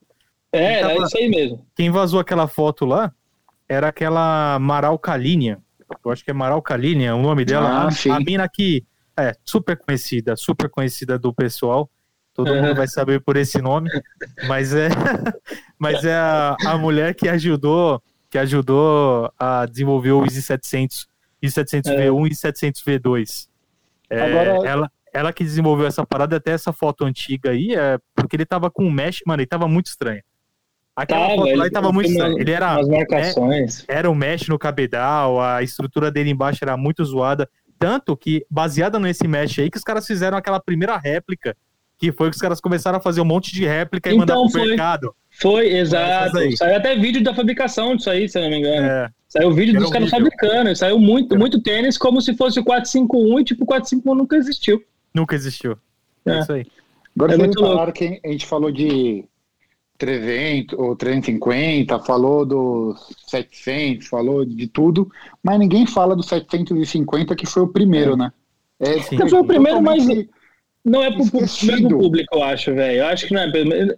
S1: É, tava, era isso aí mesmo.
S2: Quem vazou aquela foto lá era aquela Maral Kalinian, eu acho que é Maral Kalini, é o nome dela. Ah, a, a mina que é super conhecida, super conhecida do pessoal. Todo mundo vai saber por esse nome, mas é, [LAUGHS] mas é a, a mulher que ajudou, que ajudou a desenvolver o Easy 700, Easy 700 é. V1 e 700 V2. É, Agora... ela, ela que desenvolveu essa parada, até essa foto antiga aí, é porque ele tava com o mesh, mano, ele tava muito estranho. Aquela tava, foto lá tava muito estranho. Ele era.
S1: As marcações.
S2: É, era o mesh no cabedal, a estrutura dele embaixo era muito zoada. tanto que, baseada nesse match aí, que os caras fizeram aquela primeira réplica, que foi que os caras começaram a fazer um monte de réplica e
S1: Então,
S2: mandar pro
S1: foi.
S2: mercado.
S1: Foi, exato. Saiu até vídeo da fabricação disso aí, se eu não me engano.
S2: É,
S1: Saiu vídeo
S2: Era
S1: dos caras
S2: horrível.
S1: fabricando. Saiu muito, muito tênis como se fosse o 451 e tipo, o 451 nunca existiu.
S2: nunca existiu. É,
S1: É.
S2: isso aí.
S3: Agora
S1: É
S3: vocês
S1: muito
S3: falaram que a gente falou de 300 ou 350, falou dos 700, falou de tudo, mas ninguém fala do 750 que foi o primeiro, né? É,
S2: Sim.
S1: Foi o primeiro, mas- Não é pro mesmo público, eu acho, velho. Eu acho que não é.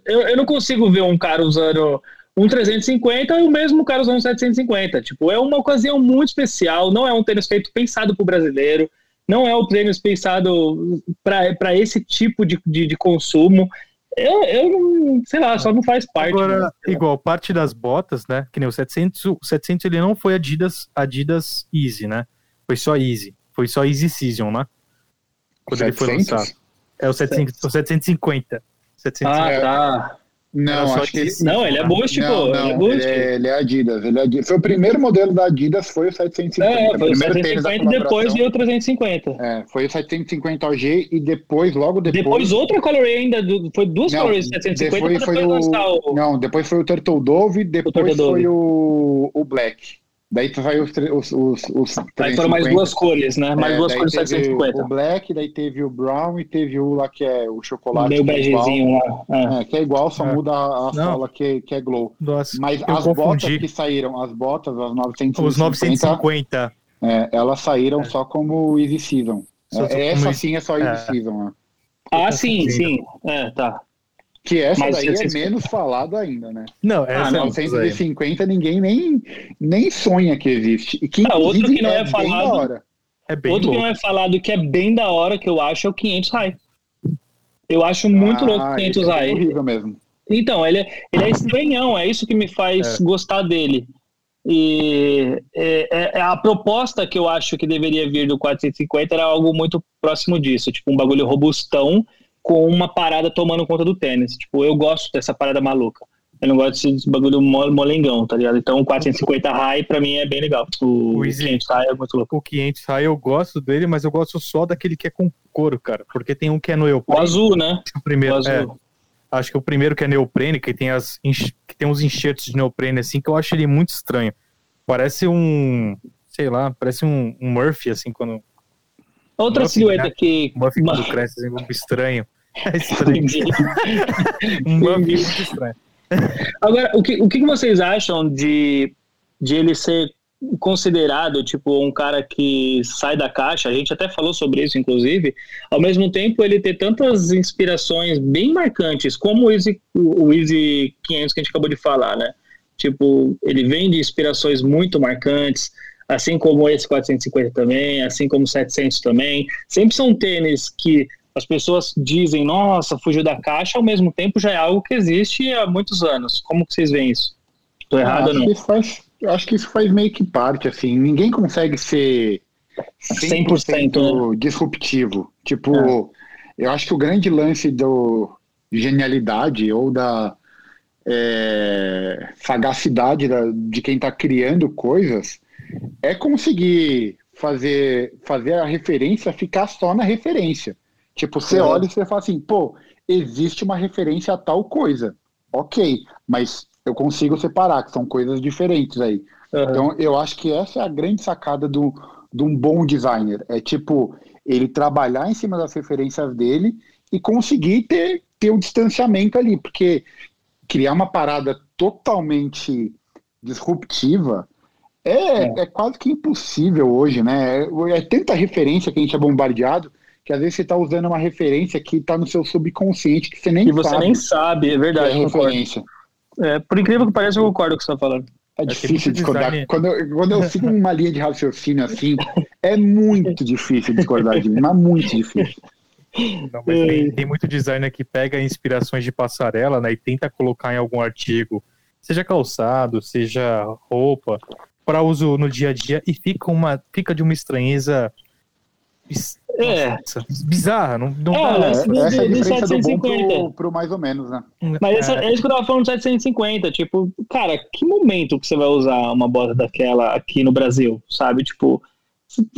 S1: Eu, eu não consigo ver um cara usando um 350 e o mesmo cara usando um 750. Tipo, é uma ocasião muito especial. Não é um tênis feito pensado pro brasileiro. Não é um tênis pensado para esse tipo de, de, de consumo. Eu, eu não, sei lá, só não faz parte.
S2: Agora,
S1: né?
S2: igual, parte das botas, né? Que nem o 700, o 700 ele não foi Adidas, Adidas Easy, né? Foi só Easy. Foi só Easy Season, né? Quando ele foi
S3: 700?
S2: lançado. É o, 700, o 750. 750.
S1: Ah, tá.
S3: Não, acho que
S2: de-
S1: Não, ele é boost,
S3: não,
S1: pô.
S3: não,
S1: ele é boost.
S3: ele é, ele é Adidas, ele é Adidas. Foi o primeiro modelo da Adidas, foi o 750.
S1: É, foi o
S3: da
S1: 750 e depois veio o 350.
S3: É, foi o 750 OG e depois, logo depois...
S1: Depois outra colorway ainda, foi duas
S3: Não,
S1: colorways de 750
S3: depois foi o...
S1: o...
S3: Não, depois foi o Turtle Dove, depois
S1: Turtle Dove.
S3: foi o, o Black. Daí saiu os, os, os, os
S1: Aí foram mais
S3: 350.
S1: duas cores, né? Mais
S3: É,
S1: duas cores de
S3: teve
S1: 750.
S3: O Black, daí teve o Brown e teve o lá que é o chocolate.
S1: Meio
S3: que é igual.
S1: begezinho lá. É.
S3: É, que é igual, só
S2: É.
S3: muda a, sola que, que é glow.
S2: Nossa,
S3: Mas
S2: eu
S3: as
S2: confundi.
S3: botas que saíram, as botas, as 950,
S2: Os 950.
S3: é, elas saíram
S2: É.
S3: só como Easy Season.
S2: Só-
S3: É,
S2: só
S3: essa
S2: como
S3: sim é só Easy
S2: é.
S3: Season, né?
S1: Ah, sim, sim. É, tá.
S3: Que essa
S1: Mas
S3: daí é
S1: 750.
S3: menos falado ainda, né?
S2: Não,
S1: Ah,
S2: essa
S1: não,
S2: é
S3: 950 ninguém nem, nem sonha que existe. E que,
S1: Ah, outro que não é
S3: bem
S1: falado-
S3: da hora.
S2: É bem
S1: Outro que
S2: louco.
S1: não é falado que é bem da hora, que eu acho, é o 500 high. Eu acho muito
S3: Ah,
S1: louco o 500
S3: esse é
S1: high.
S3: horrível mesmo.
S1: Então, ele é, ele é estranhão, é isso que me faz gostar dele. E é, é- é a proposta que eu acho que deveria vir do 450 era algo muito próximo disso, tipo um bagulho robustão com uma parada tomando conta do tênis. Tipo, eu gosto dessa parada maluca. Eu não gosto desse bagulho mo- molengão, tá ligado? Então o 450 high pra mim é bem legal. O,
S2: O Easy-
S1: 500 high é muito louco.
S2: O 500 high eu gosto dele, mas eu gosto só daquele que é com couro, cara. Porque tem um que é no
S1: O azul, né?
S2: o primeiro,
S1: O azul.
S2: é, acho que o primeiro que é neoprene, que tem, as, que tem uns enxertos de neoprene assim, que eu acho ele muito estranho. Parece um, sei lá, parece um, um Murphy, assim, quando
S1: Outra
S2: Murphy,
S1: silhueta
S2: né?
S1: que.
S2: o Murphy quando cresce, assim, um estranho. [LAUGHS] É estranho. Um muito estranho.
S1: Agora, o que, o que vocês acham de, de ele ser considerado tipo um cara que sai da caixa? A gente até falou sobre isso, inclusive. Ao mesmo tempo, ele ter tantas inspirações bem marcantes, como o Easy, o Easy 500 que a gente acabou de falar, né? Tipo, ele vem de inspirações muito marcantes, assim como esse 450 também, assim como o 700 também. Sempre são tênis que as pessoas dizem, nossa, fugiu da caixa, ao mesmo tempo já é algo que existe há muitos anos. Como que vocês veem isso? Tô errado ou
S3: acho
S1: não?
S3: que isso faz, eu acho que isso faz meio que parte, assim. Ninguém consegue ser 100%,
S1: 100%,
S3: disruptivo. Tipo, eu acho que o grande lance do de genialidade ou da é, sagacidade da- de quem está criando coisas é conseguir fazer, fazer a referência ficar só na referência. Tipo, você
S1: É.
S3: olha e você fala assim, pô, existe uma referência a tal coisa. Ok, mas eu consigo separar, que são coisas diferentes aí.
S1: Aham.
S3: Então, eu acho que essa é a grande sacada do, de um bom designer. É tipo, ele trabalhar em cima das referências dele e conseguir ter, ter o distanciamento ali, porque criar uma parada totalmente disruptiva é, é. quase que impossível hoje, né? É, é tanta referência que a gente é bombardeado que às vezes você está usando uma referência que está no seu subconsciente que você nem
S1: E você
S3: sabe
S1: nem sabe, é
S3: é
S1: verdade, concordo.
S3: referência.
S1: É, por incrível que pareça, eu concordo com o que você está falando.
S3: É difícil discordar.
S2: design-
S3: Quando, eu, quando eu sigo uma linha de raciocínio assim, é muito difícil discordar de mim, mas muito difícil.
S2: Não, mas tem, tem muito designer que pega inspirações de passarela, né, e tenta colocar em algum artigo, seja calçado, seja roupa, para uso no dia a dia e fica uma fica de uma estranheza
S1: É.
S2: nossa, bizarra, não, não
S1: É,
S2: dá.
S1: mas-
S3: É,
S1: do-
S3: essa é a
S1: do
S3: diferença do bom
S1: 750.
S3: pro, pro mais ou menos, né?
S1: Mas essa-
S2: É,
S1: é isso que eu tava falando do 750. Tipo, cara, que momento que você vai usar uma bota daquela aqui no Brasil, sabe? Tipo,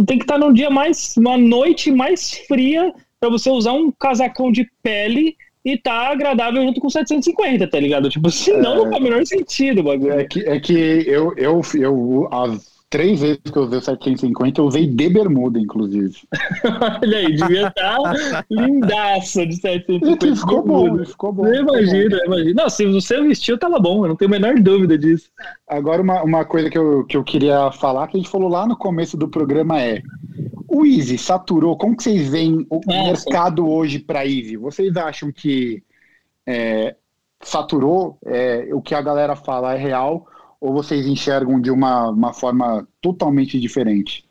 S1: tem que estar num dia mais, uma noite mais fria para você usar um casacão de pele e tá agradável junto com 750, tá ligado? Tipo, senão é... não faz o menor sentido o bagulho.
S3: É que, é que eu, eu, eu, as três vezes que eu usei o 750, eu usei de bermuda, inclusive. [LAUGHS]
S1: Olha aí, devia estar tá lindaça de 750.
S3: E ficou bom, ficou bom.
S1: Imagina, imagina. Não, se você vestiu, tava bom, eu não tenho a menor dúvida disso.
S3: Agora, uma, uma coisa que eu, que eu queria falar, que a gente falou lá no começo do programa é o Easy saturou. Como que vocês veem o é, mercado sim. hoje para Easy? Vocês acham que é, saturou? É, o que a galera fala é real? Ou vocês enxergam de uma, uma forma totalmente diferente?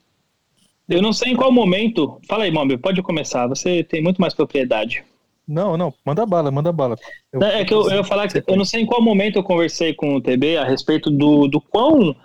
S1: Eu não sei em qual momento. Fala aí, Mob, pode começar. Você tem muito mais propriedade.
S2: Não, não, manda bala, manda bala.
S1: Eu... É que eu, eu ia falar que eu não sei em qual momento eu conversei com o TB a respeito do, do quão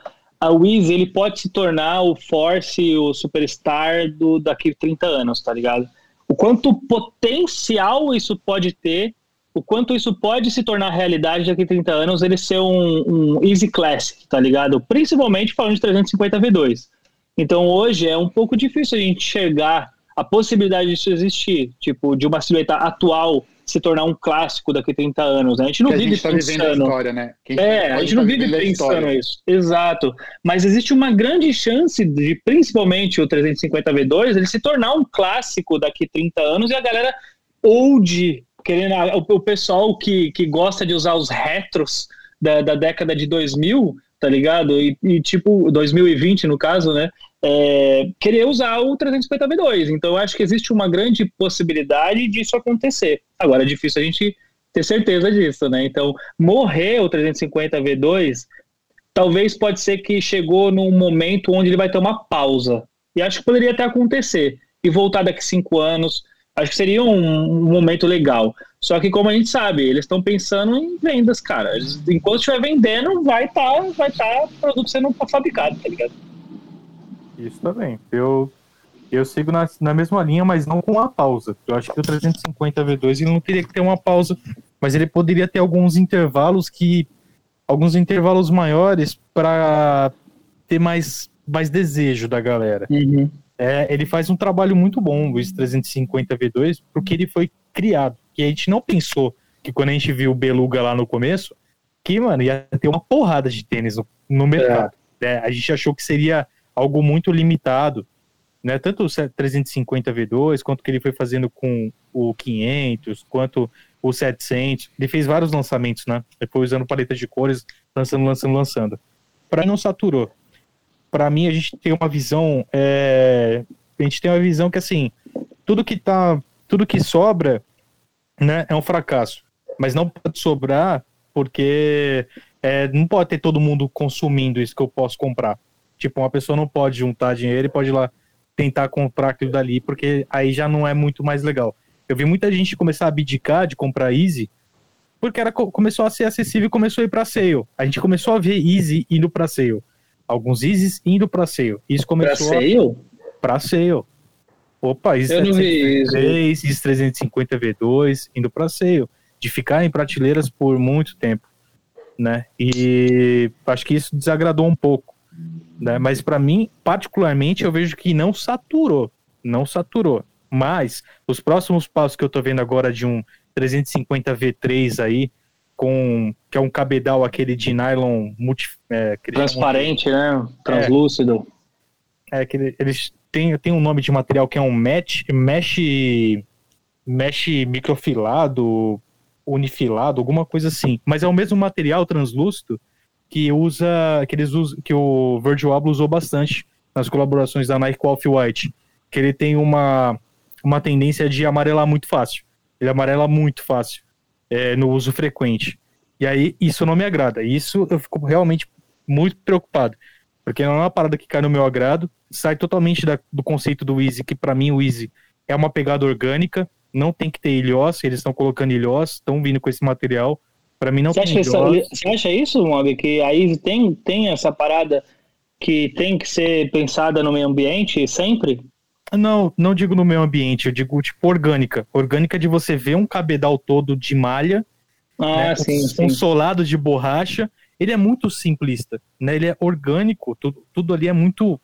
S1: a Wiz ele pode se tornar o Force, o superstar do daqui 30 anos, tá ligado? O quanto potencial isso pode ter, o quanto isso pode se tornar realidade daqui 30 anos, ele ser um, um Easy Classic, tá ligado? Principalmente falando de 350 V2. Então hoje é um pouco difícil a gente enxergar a possibilidade disso existir, tipo, de uma silhueta atual se tornar um clássico daqui a 30 anos. Né? A gente não que vive a gente tá pensando. A história, né? é, a gente não vive pensando isso. Exato. Mas existe uma grande chance de, principalmente o 350 V2, ele se tornar um clássico daqui a 30 anos e a galera old, querendo, o, o pessoal que, que gosta de usar os retros da, da década de 2000, tá ligado? E, e, tipo, 2020 no caso, né? É, querer usar o 350 V2. Então, eu acho que existe uma grande possibilidade disso acontecer. Agora, é difícil a gente ter certeza disso, né? Então, morrer o 350 V2, talvez pode ser que chegou num momento onde ele vai ter uma pausa. E acho que poderia até acontecer. E voltar daqui cinco anos, acho que seria um, um momento legal. Só que, como a gente sabe, eles estão pensando em vendas, cara. Enquanto estiver vendendo, vai estar tá, vai tá produto sendo fabricado, tá ligado?
S2: Isso também. Eu, eu sigo na, na mesma linha, mas não com uma pausa. Eu acho que o 350 V2 ele não teria que ter uma pausa, mas ele poderia ter alguns intervalos que. alguns intervalos maiores para ter mais, mais desejo da galera.
S1: Uhum.
S2: É, ele faz um trabalho muito bom, o 350 V2, porque ele foi criado. Que a gente não pensou que quando a gente viu o Beluga lá no começo, que, mano, ia ter uma porrada de tênis no, no mercado. É. É, a gente achou que seria algo muito limitado, né? Tanto o 350 V2 quanto que ele foi fazendo com o 500, quanto o 700. Ele fez vários lançamentos, né? Foi usando paletas de cores, lançando, lançando, lançando. Para não saturou. Para mim a gente tem uma visão, é... a gente tem uma visão que assim, tudo que tá, tudo que sobra, né, é um fracasso. Mas não pode sobrar porque é, não pode ter todo mundo consumindo isso que eu posso comprar. Tipo, uma pessoa não pode juntar dinheiro e pode ir lá tentar comprar aquilo dali, porque aí já não é muito mais legal. Eu vi muita gente começar a abdicar de comprar Easy, porque era, começou a ser acessível e começou a ir para sale. A gente começou a ver Easy indo para sale. Alguns Easys indo para sale. Isso começou
S1: pra sale?
S2: Para sale. Opa, Easy 353, Easy 350 V2 indo para sale. De ficar em prateleiras por muito tempo. Né? E acho que isso desagradou um pouco. Né? Mas para mim, particularmente, eu vejo que não saturou. Não saturou. Mas os próximos passos que eu tô vendo agora de um 350 V3 aí, com que é um cabedal aquele de nylon multi,
S1: é, transparente, de, né? Translúcido.
S2: É, é que eles têm, têm um nome de material que é um mesh, mesh, mesh microfilado, unifilado, alguma coisa assim. Mas é o mesmo material translúcido que usa que eles que o Virgil Abloh usou bastante nas colaborações da Nike com Off-White, que ele tem uma uma tendência de amarelar muito fácil. Ele amarela muito fácil é, no uso frequente. E aí isso não me agrada. Isso eu fico realmente muito preocupado, porque não é uma parada que cai no meu agrado, sai totalmente da, do conceito do Easy, que para mim o Easy é uma pegada orgânica, não tem que ter ilhós, eles estão colocando ilhós, estão vindo com esse material. Para mim não
S1: você
S2: tem
S1: acha isso, Você acha isso, Mob, que a Easy tem, tem essa parada que tem que ser pensada no meio ambiente sempre?
S2: Não, não digo no meio ambiente, eu digo tipo orgânica. Orgânica de você ver um cabedal todo de malha,
S1: ah,
S2: né,
S1: sim,
S2: um,
S1: sim.
S2: um solado de borracha. Ele é muito simplista, né? Ele é orgânico, tudo, tudo ali é muito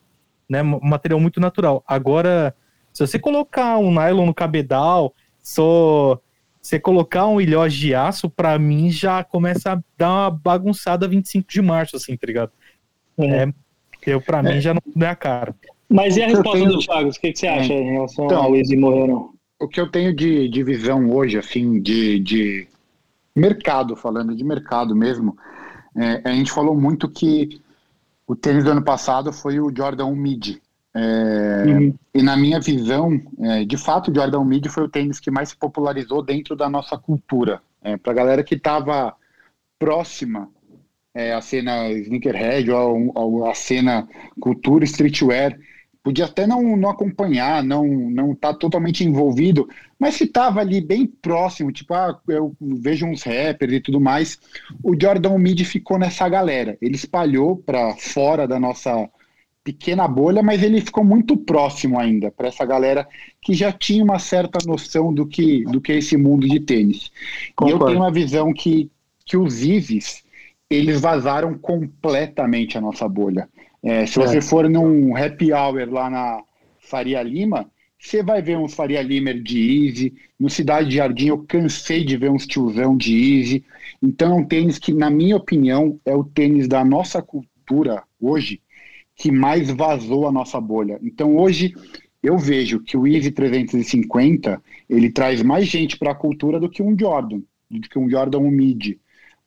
S2: né? Material muito natural. Agora, se você colocar um nylon no cabedal, só você colocar um ilhós de aço, para mim já começa a dar uma bagunçada 25 de março, assim, tá ligado? É, é eu, pra mim, já não é a cara.
S1: Mas e a resposta tenho... do Thiago? O que, que você acha é. em relação então, ao Easy morrer não?
S3: O que eu tenho de, de visão hoje, assim, de, de mercado, falando de mercado mesmo, é, a gente falou muito que o tênis do ano passado foi o Jordan 1 Mid. É, uhum. E na minha visão, é, de fato, o Jordan Mid foi o tênis que mais se popularizou dentro da nossa cultura. É, Para a galera que estava próxima é, à cena sneakerhead ou, à cena cultura streetwear, podia até não, não acompanhar, não não estar tá totalmente envolvido, mas se estava ali bem próximo, tipo, ah, eu vejo uns rappers e tudo mais, o Jordan Mid ficou nessa galera. Ele espalhou para fora da nossa pequena bolha, mas ele ficou muito próximo ainda para essa galera que já tinha uma certa noção do que do que é esse mundo de tênis. Concordo. E eu tenho uma visão que que os Ives eles vazaram completamente a nossa bolha. É, se você é. for num happy hour lá na Faria Lima, você vai ver uns Faria Limer de Easy. No Cidade de Jardim, eu cansei de ver uns tiozão de Easy. Então, é um tênis que, na minha opinião, é o tênis da nossa cultura hoje que mais vazou a nossa bolha. Então, hoje, eu vejo que o Easy 350 ele traz mais gente para a cultura do que um Jordan, do que um Jordan um Mid,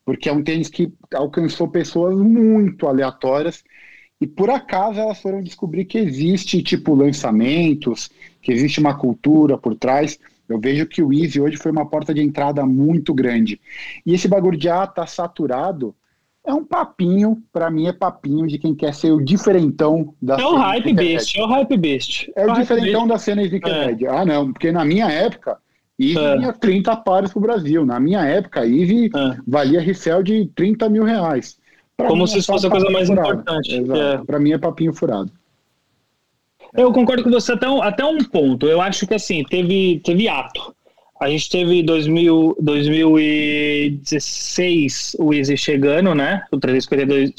S3: porque é um tênis que alcançou pessoas muito aleatórias e por acaso elas foram descobrir que existe tipo lançamentos, que existe uma cultura por trás. Eu vejo que o Easy hoje foi uma porta de entrada muito grande. E esse bagulho de ah, tá saturado, é um papinho, para mim é papinho de quem quer ser o diferentão da
S1: É o hype beast, é o hype beast.
S3: É o, o diferentão da cena Sneakerhead. É. Ah, não, porque na minha época, Easy é. tinha 30 pares pro Brasil. Na minha época, Easy é. valia resell de 30 mil reais.
S1: Pra Como se é fosse a coisa mais furado. importante.
S3: É. Para mim é papinho furado.
S1: Eu concordo com você até um, até um ponto. Eu acho que assim, teve, teve ato. A gente teve 2000, 2016 o Easy chegando, né? O 352,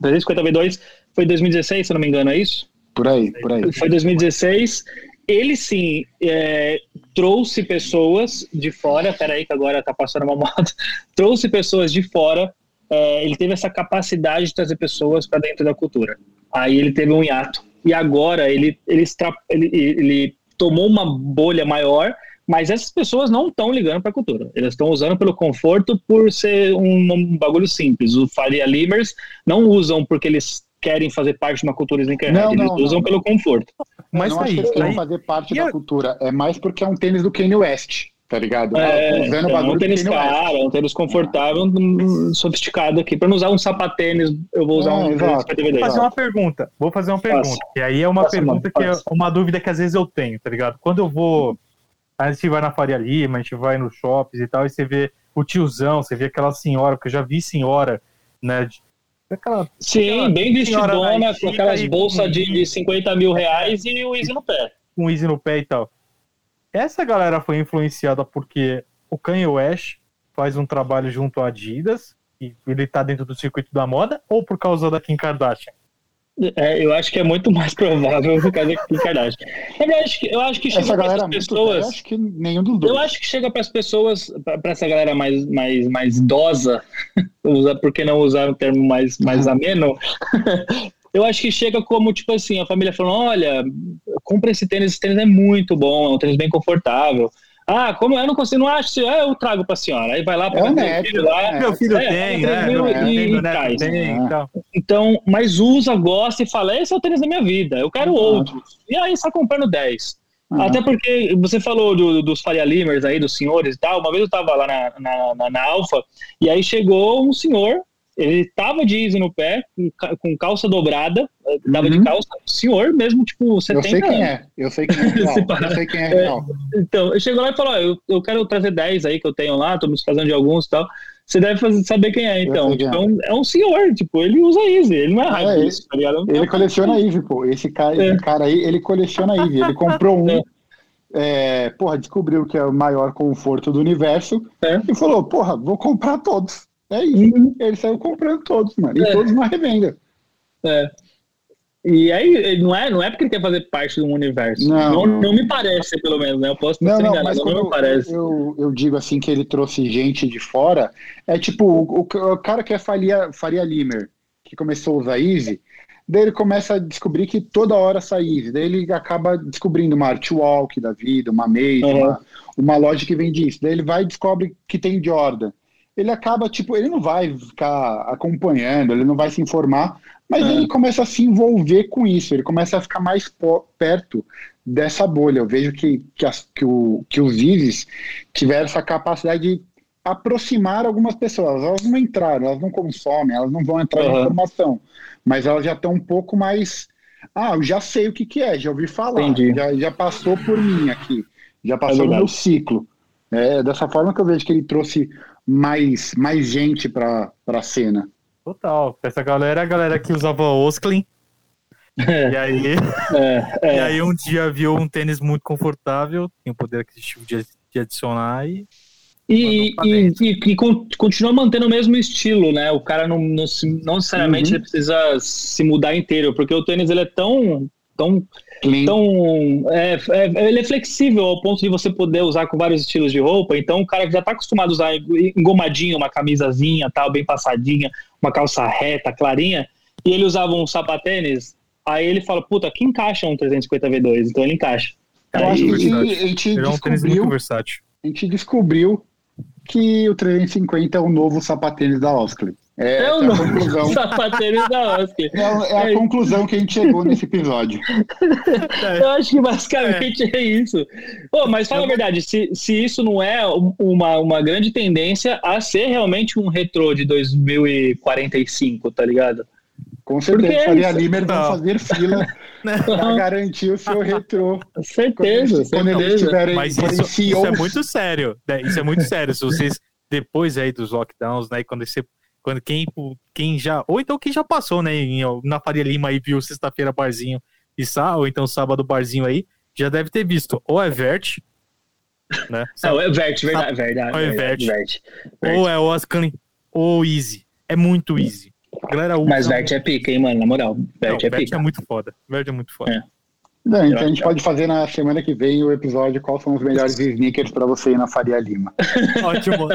S1: 350 V2 foi 2016, se eu não me engano, é isso?
S3: Por aí, por aí.
S1: Foi 2016. Ele sim é, trouxe pessoas de fora, peraí que agora tá passando uma [LAUGHS] moto, trouxe pessoas de fora é, ele teve essa capacidade de trazer pessoas para dentro da cultura. Aí ele teve um hiato. E agora ele, ele, ele, ele tomou uma bolha maior, mas essas pessoas não estão ligando para a cultura. Elas estão usando pelo conforto por ser um, um bagulho simples. O Faria Limers não usam porque eles querem fazer parte de uma cultura sneakerhead. Não, eles não, usam não. pelo conforto.
S3: Mas não aí, acho que eles aí... fazer parte da cultura. É mais porque é um tênis do Kanye West tá ligado?
S1: É, usando é um tênis caro, um tênis confortável, um, sofisticado aqui. Para não usar um sapatênis, eu vou usar um
S2: exato. Vou fazer uma pergunta. Vou fazer uma pergunta. Faça. E aí é uma Faça, pergunta que é uma dúvida que às vezes eu tenho, tá ligado? Quando eu vou. A gente vai na Faria Lima, a gente vai nos shoppings e tal, e você vê o tiozão, você vê aquela senhora, porque eu já vi senhora, né? De,
S1: aquela, Sim, aquela bem vestidona, com aquelas bolsas de 50 mil reais e o Easy no pé.
S2: O Easy no pé e tal. Essa galera foi influenciada porque o Kanye West faz um trabalho junto à Adidas e ele tá dentro do circuito da moda ou por causa da Kim Kardashian?
S1: É, eu acho que é muito mais provável por causa Kim Kardashian. Eu acho que, eu acho que chega para as pessoas. eu
S3: acho que nenhum dos dois.
S1: Eu acho que chega para as pessoas, para essa galera mais, mais, mais idosa, [LAUGHS] por que não usar um termo mais, mais ameno? [LAUGHS] eu acho que chega como, tipo assim, a família falando, olha, compra esse tênis, esse tênis é muito bom, é um tênis bem confortável. Ah, como eu não consigo, não acho, é, eu trago para a senhora. Aí vai lá para
S3: é meu filho lá.
S2: Meu filho é, tem, né? Meu,
S1: e, e cai. Tem, então. então, mas usa, gosta e fala, esse é o tênis da minha vida, eu quero uhum. outro. E aí está comprando 10. Uhum. Até porque você falou do, dos Faria Limers aí, dos senhores e tal. Uma vez eu estava lá na, na, na, na Alfa, e aí chegou um senhor ele tava de Easy no pé, com, calça dobrada, tava uhum. de calça, senhor mesmo, tipo, 70
S3: Eu sei quem é, [LAUGHS] eu sei quem é real, eu sei quem é real.
S1: É, então, ele chegou lá e falou, ó, eu, eu quero trazer 10 aí que eu tenho lá, tô me fazendo de alguns e tal. Você deve fazer, saber quem é, então. É. Um, é um senhor, tipo, ele usa Easy, ele não é raiva é,
S3: isso, tá ligado? Ele coleciona Easy, pô. Esse cara, é. esse cara aí, ele coleciona Easy. Ele comprou um, [LAUGHS] é. porra, descobriu que é o maior conforto do universo é. e falou, porra, vou comprar todos. É isso. Uhum. Ele saiu comprando todos, mano. E é. todos na revenda.
S1: É. E aí, não é, não é porque ele quer fazer parte um universo. Não, não, não me parece, pelo menos, né? Eu posso
S3: não, não, mas não me parece. Eu, eu digo assim que ele trouxe gente de fora. É tipo, o, o cara que é Faria, Faria Limer, que começou a usar Easy, daí ele começa a descobrir que toda hora sai Easy. Daí ele acaba descobrindo uma Artwalk da vida, uma Maze, uhum. uma, uma loja que vende isso. Daí ele vai e descobre que tem Jordan ele acaba, tipo, ele não vai ficar acompanhando, ele não vai se informar, mas é. ele começa a se envolver com isso, ele começa a ficar mais perto dessa bolha. Eu vejo que, que, as, que, o, que os ISIS tiveram essa capacidade de aproximar algumas pessoas. Elas não entraram, elas não consomem, elas não vão entrar uhum. em informação, mas elas já estão um pouco mais. Ah, eu já sei o que, que é, já ouvi falar, já, já passou por mim aqui, já passou é no meu ciclo. É dessa forma que eu vejo que ele trouxe mais, mais gente para a cena.
S2: Total. Essa galera é a galera que usava Osklin. É. E aí, é, [LAUGHS] é. e aí um dia viu um tênis muito confortável, tem o poder aquisitivo de, de adicionar e
S1: e, e, e, e, continua mantendo o mesmo estilo, né? O cara não, não, não necessariamente uhum. precisa se mudar inteiro, porque o tênis ele é tão tão, tão é, é, ele é flexível ao ponto de você poder usar com vários estilos de roupa. Então, o cara que já está acostumado a usar engomadinho, uma camisazinha, tal, bem passadinha, uma calça reta, clarinha, e ele usava um sapatênis, aí ele fala, puta, aqui encaixa um 350 V2, então ele encaixa.
S3: Eu acho que a gente, a gente é um descobriu, a gente descobriu que o 350 é o novo sapatênis da Oskley.
S1: É, é o é conclusão. [LAUGHS] sapatênis da
S3: Oscar. É, é a é conclusão que a gente chegou nesse episódio. [LAUGHS]
S1: Eu acho que basicamente é, é isso. Pô, mas fala a verdade, se, se isso não é uma, uma grande tendência a ser realmente um retrô de 2045, tá ligado?
S3: Com certeza, Porque Faria Limer vai fazer fila [LAUGHS] para garantir o seu retrô.
S1: Certeza, quando eles, certeza.
S2: Quando Mas isso, isso, é muito sério. Né? Isso é muito sério. Se vocês, depois aí dos lockdowns, né, quando você quando quem, quem já. Ou então quem já passou, né? Em, na Faria Lima e viu sexta-feira barzinho e sá, ou então sábado barzinho aí, já deve ter visto. Ou é Vert,
S1: né? [LAUGHS] Não, é Vert, verdade, verdade.
S2: Ou é Vert. Vert. Ou é Oscar, ou Easy. É muito easy.
S1: Galera, Mas Vert é pica, hein, mano? Na moral.
S2: Vert Não, é Vert pica. é muito foda. Vert é muito foda. É.
S3: Não, então a gente pode fazer na semana que vem o episódio qual são os melhores sneakers para você ir na Faria Lima. [LAUGHS]
S2: Ótimo. [LAUGHS]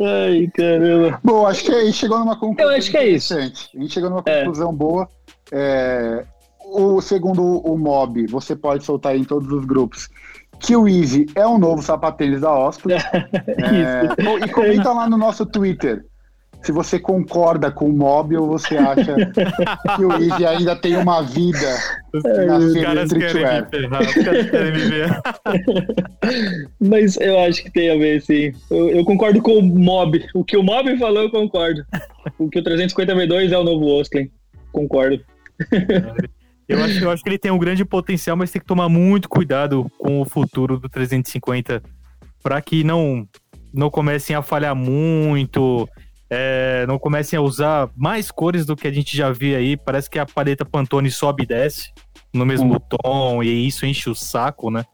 S1: Ai, caramba.
S3: Bom, acho que a gente chegou numa conclusão.
S1: Eu acho que é isso.
S3: A gente chegou numa é. conclusão é. boa. É, o segundo o Mob, você pode soltar em todos os grupos que o Easy é o novo sapatênis da Osprey. [LAUGHS] é, e comenta lá no nosso Twitter se você concorda com o Mob ou você acha que o Easy ainda tem uma vida
S2: na os caras querem me querem me ver. [LAUGHS]
S1: Mas eu acho que tem a ver, sim. Eu, eu, concordo com o Mob. O que o Mob falou, eu concordo. O que o 350 V2 é o novo Osklin. Concordo.
S2: Eu acho, eu acho que ele tem um grande potencial, mas tem que tomar muito cuidado com o futuro do 350 para que não, não comecem a falhar muito é, não comecem a usar mais cores do que a gente já viu aí. Parece que a paleta Pantone sobe e desce no mesmo hum. tom, e isso enche o saco, né?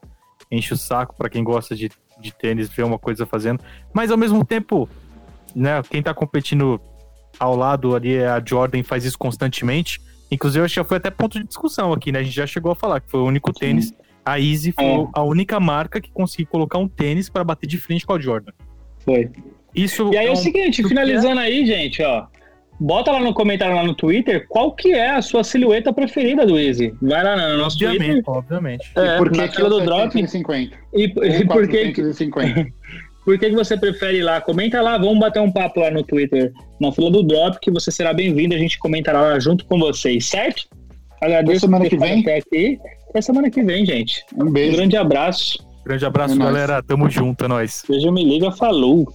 S2: Enche o saco para quem gosta de, de tênis ver uma coisa fazendo. Mas ao mesmo tempo, né, quem tá competindo ao lado ali é a Jordan faz isso constantemente. Inclusive, acho que foi até ponto de discussão aqui, né? A gente já chegou a falar que foi o único Sim. tênis. A Easy foi é. a única marca que conseguiu colocar um tênis para bater de frente com a Jordan.
S1: Foi. Isso e aí é, é o seguinte, finalizando aí, gente, ó. Bota lá no comentário lá no Twitter qual que é a sua silhueta preferida do Easy. Vai lá no nosso obviamente, Twitter.
S2: Obviamente.
S1: É,
S3: e por que,
S1: que do drop? E, e por que por que, que você prefere ir lá? Comenta lá, vamos bater um papo lá no Twitter, na fila do drop, que você será bem-vindo, a gente comentará lá junto com vocês, certo?
S3: Agradeço semana que vem. Até
S1: aqui. Até semana que vem, gente.
S3: Um beijo.
S1: Um grande abraço.
S2: Grande abraço, é galera. Tamo junto, é nóis.
S1: Beijo, me liga, falou.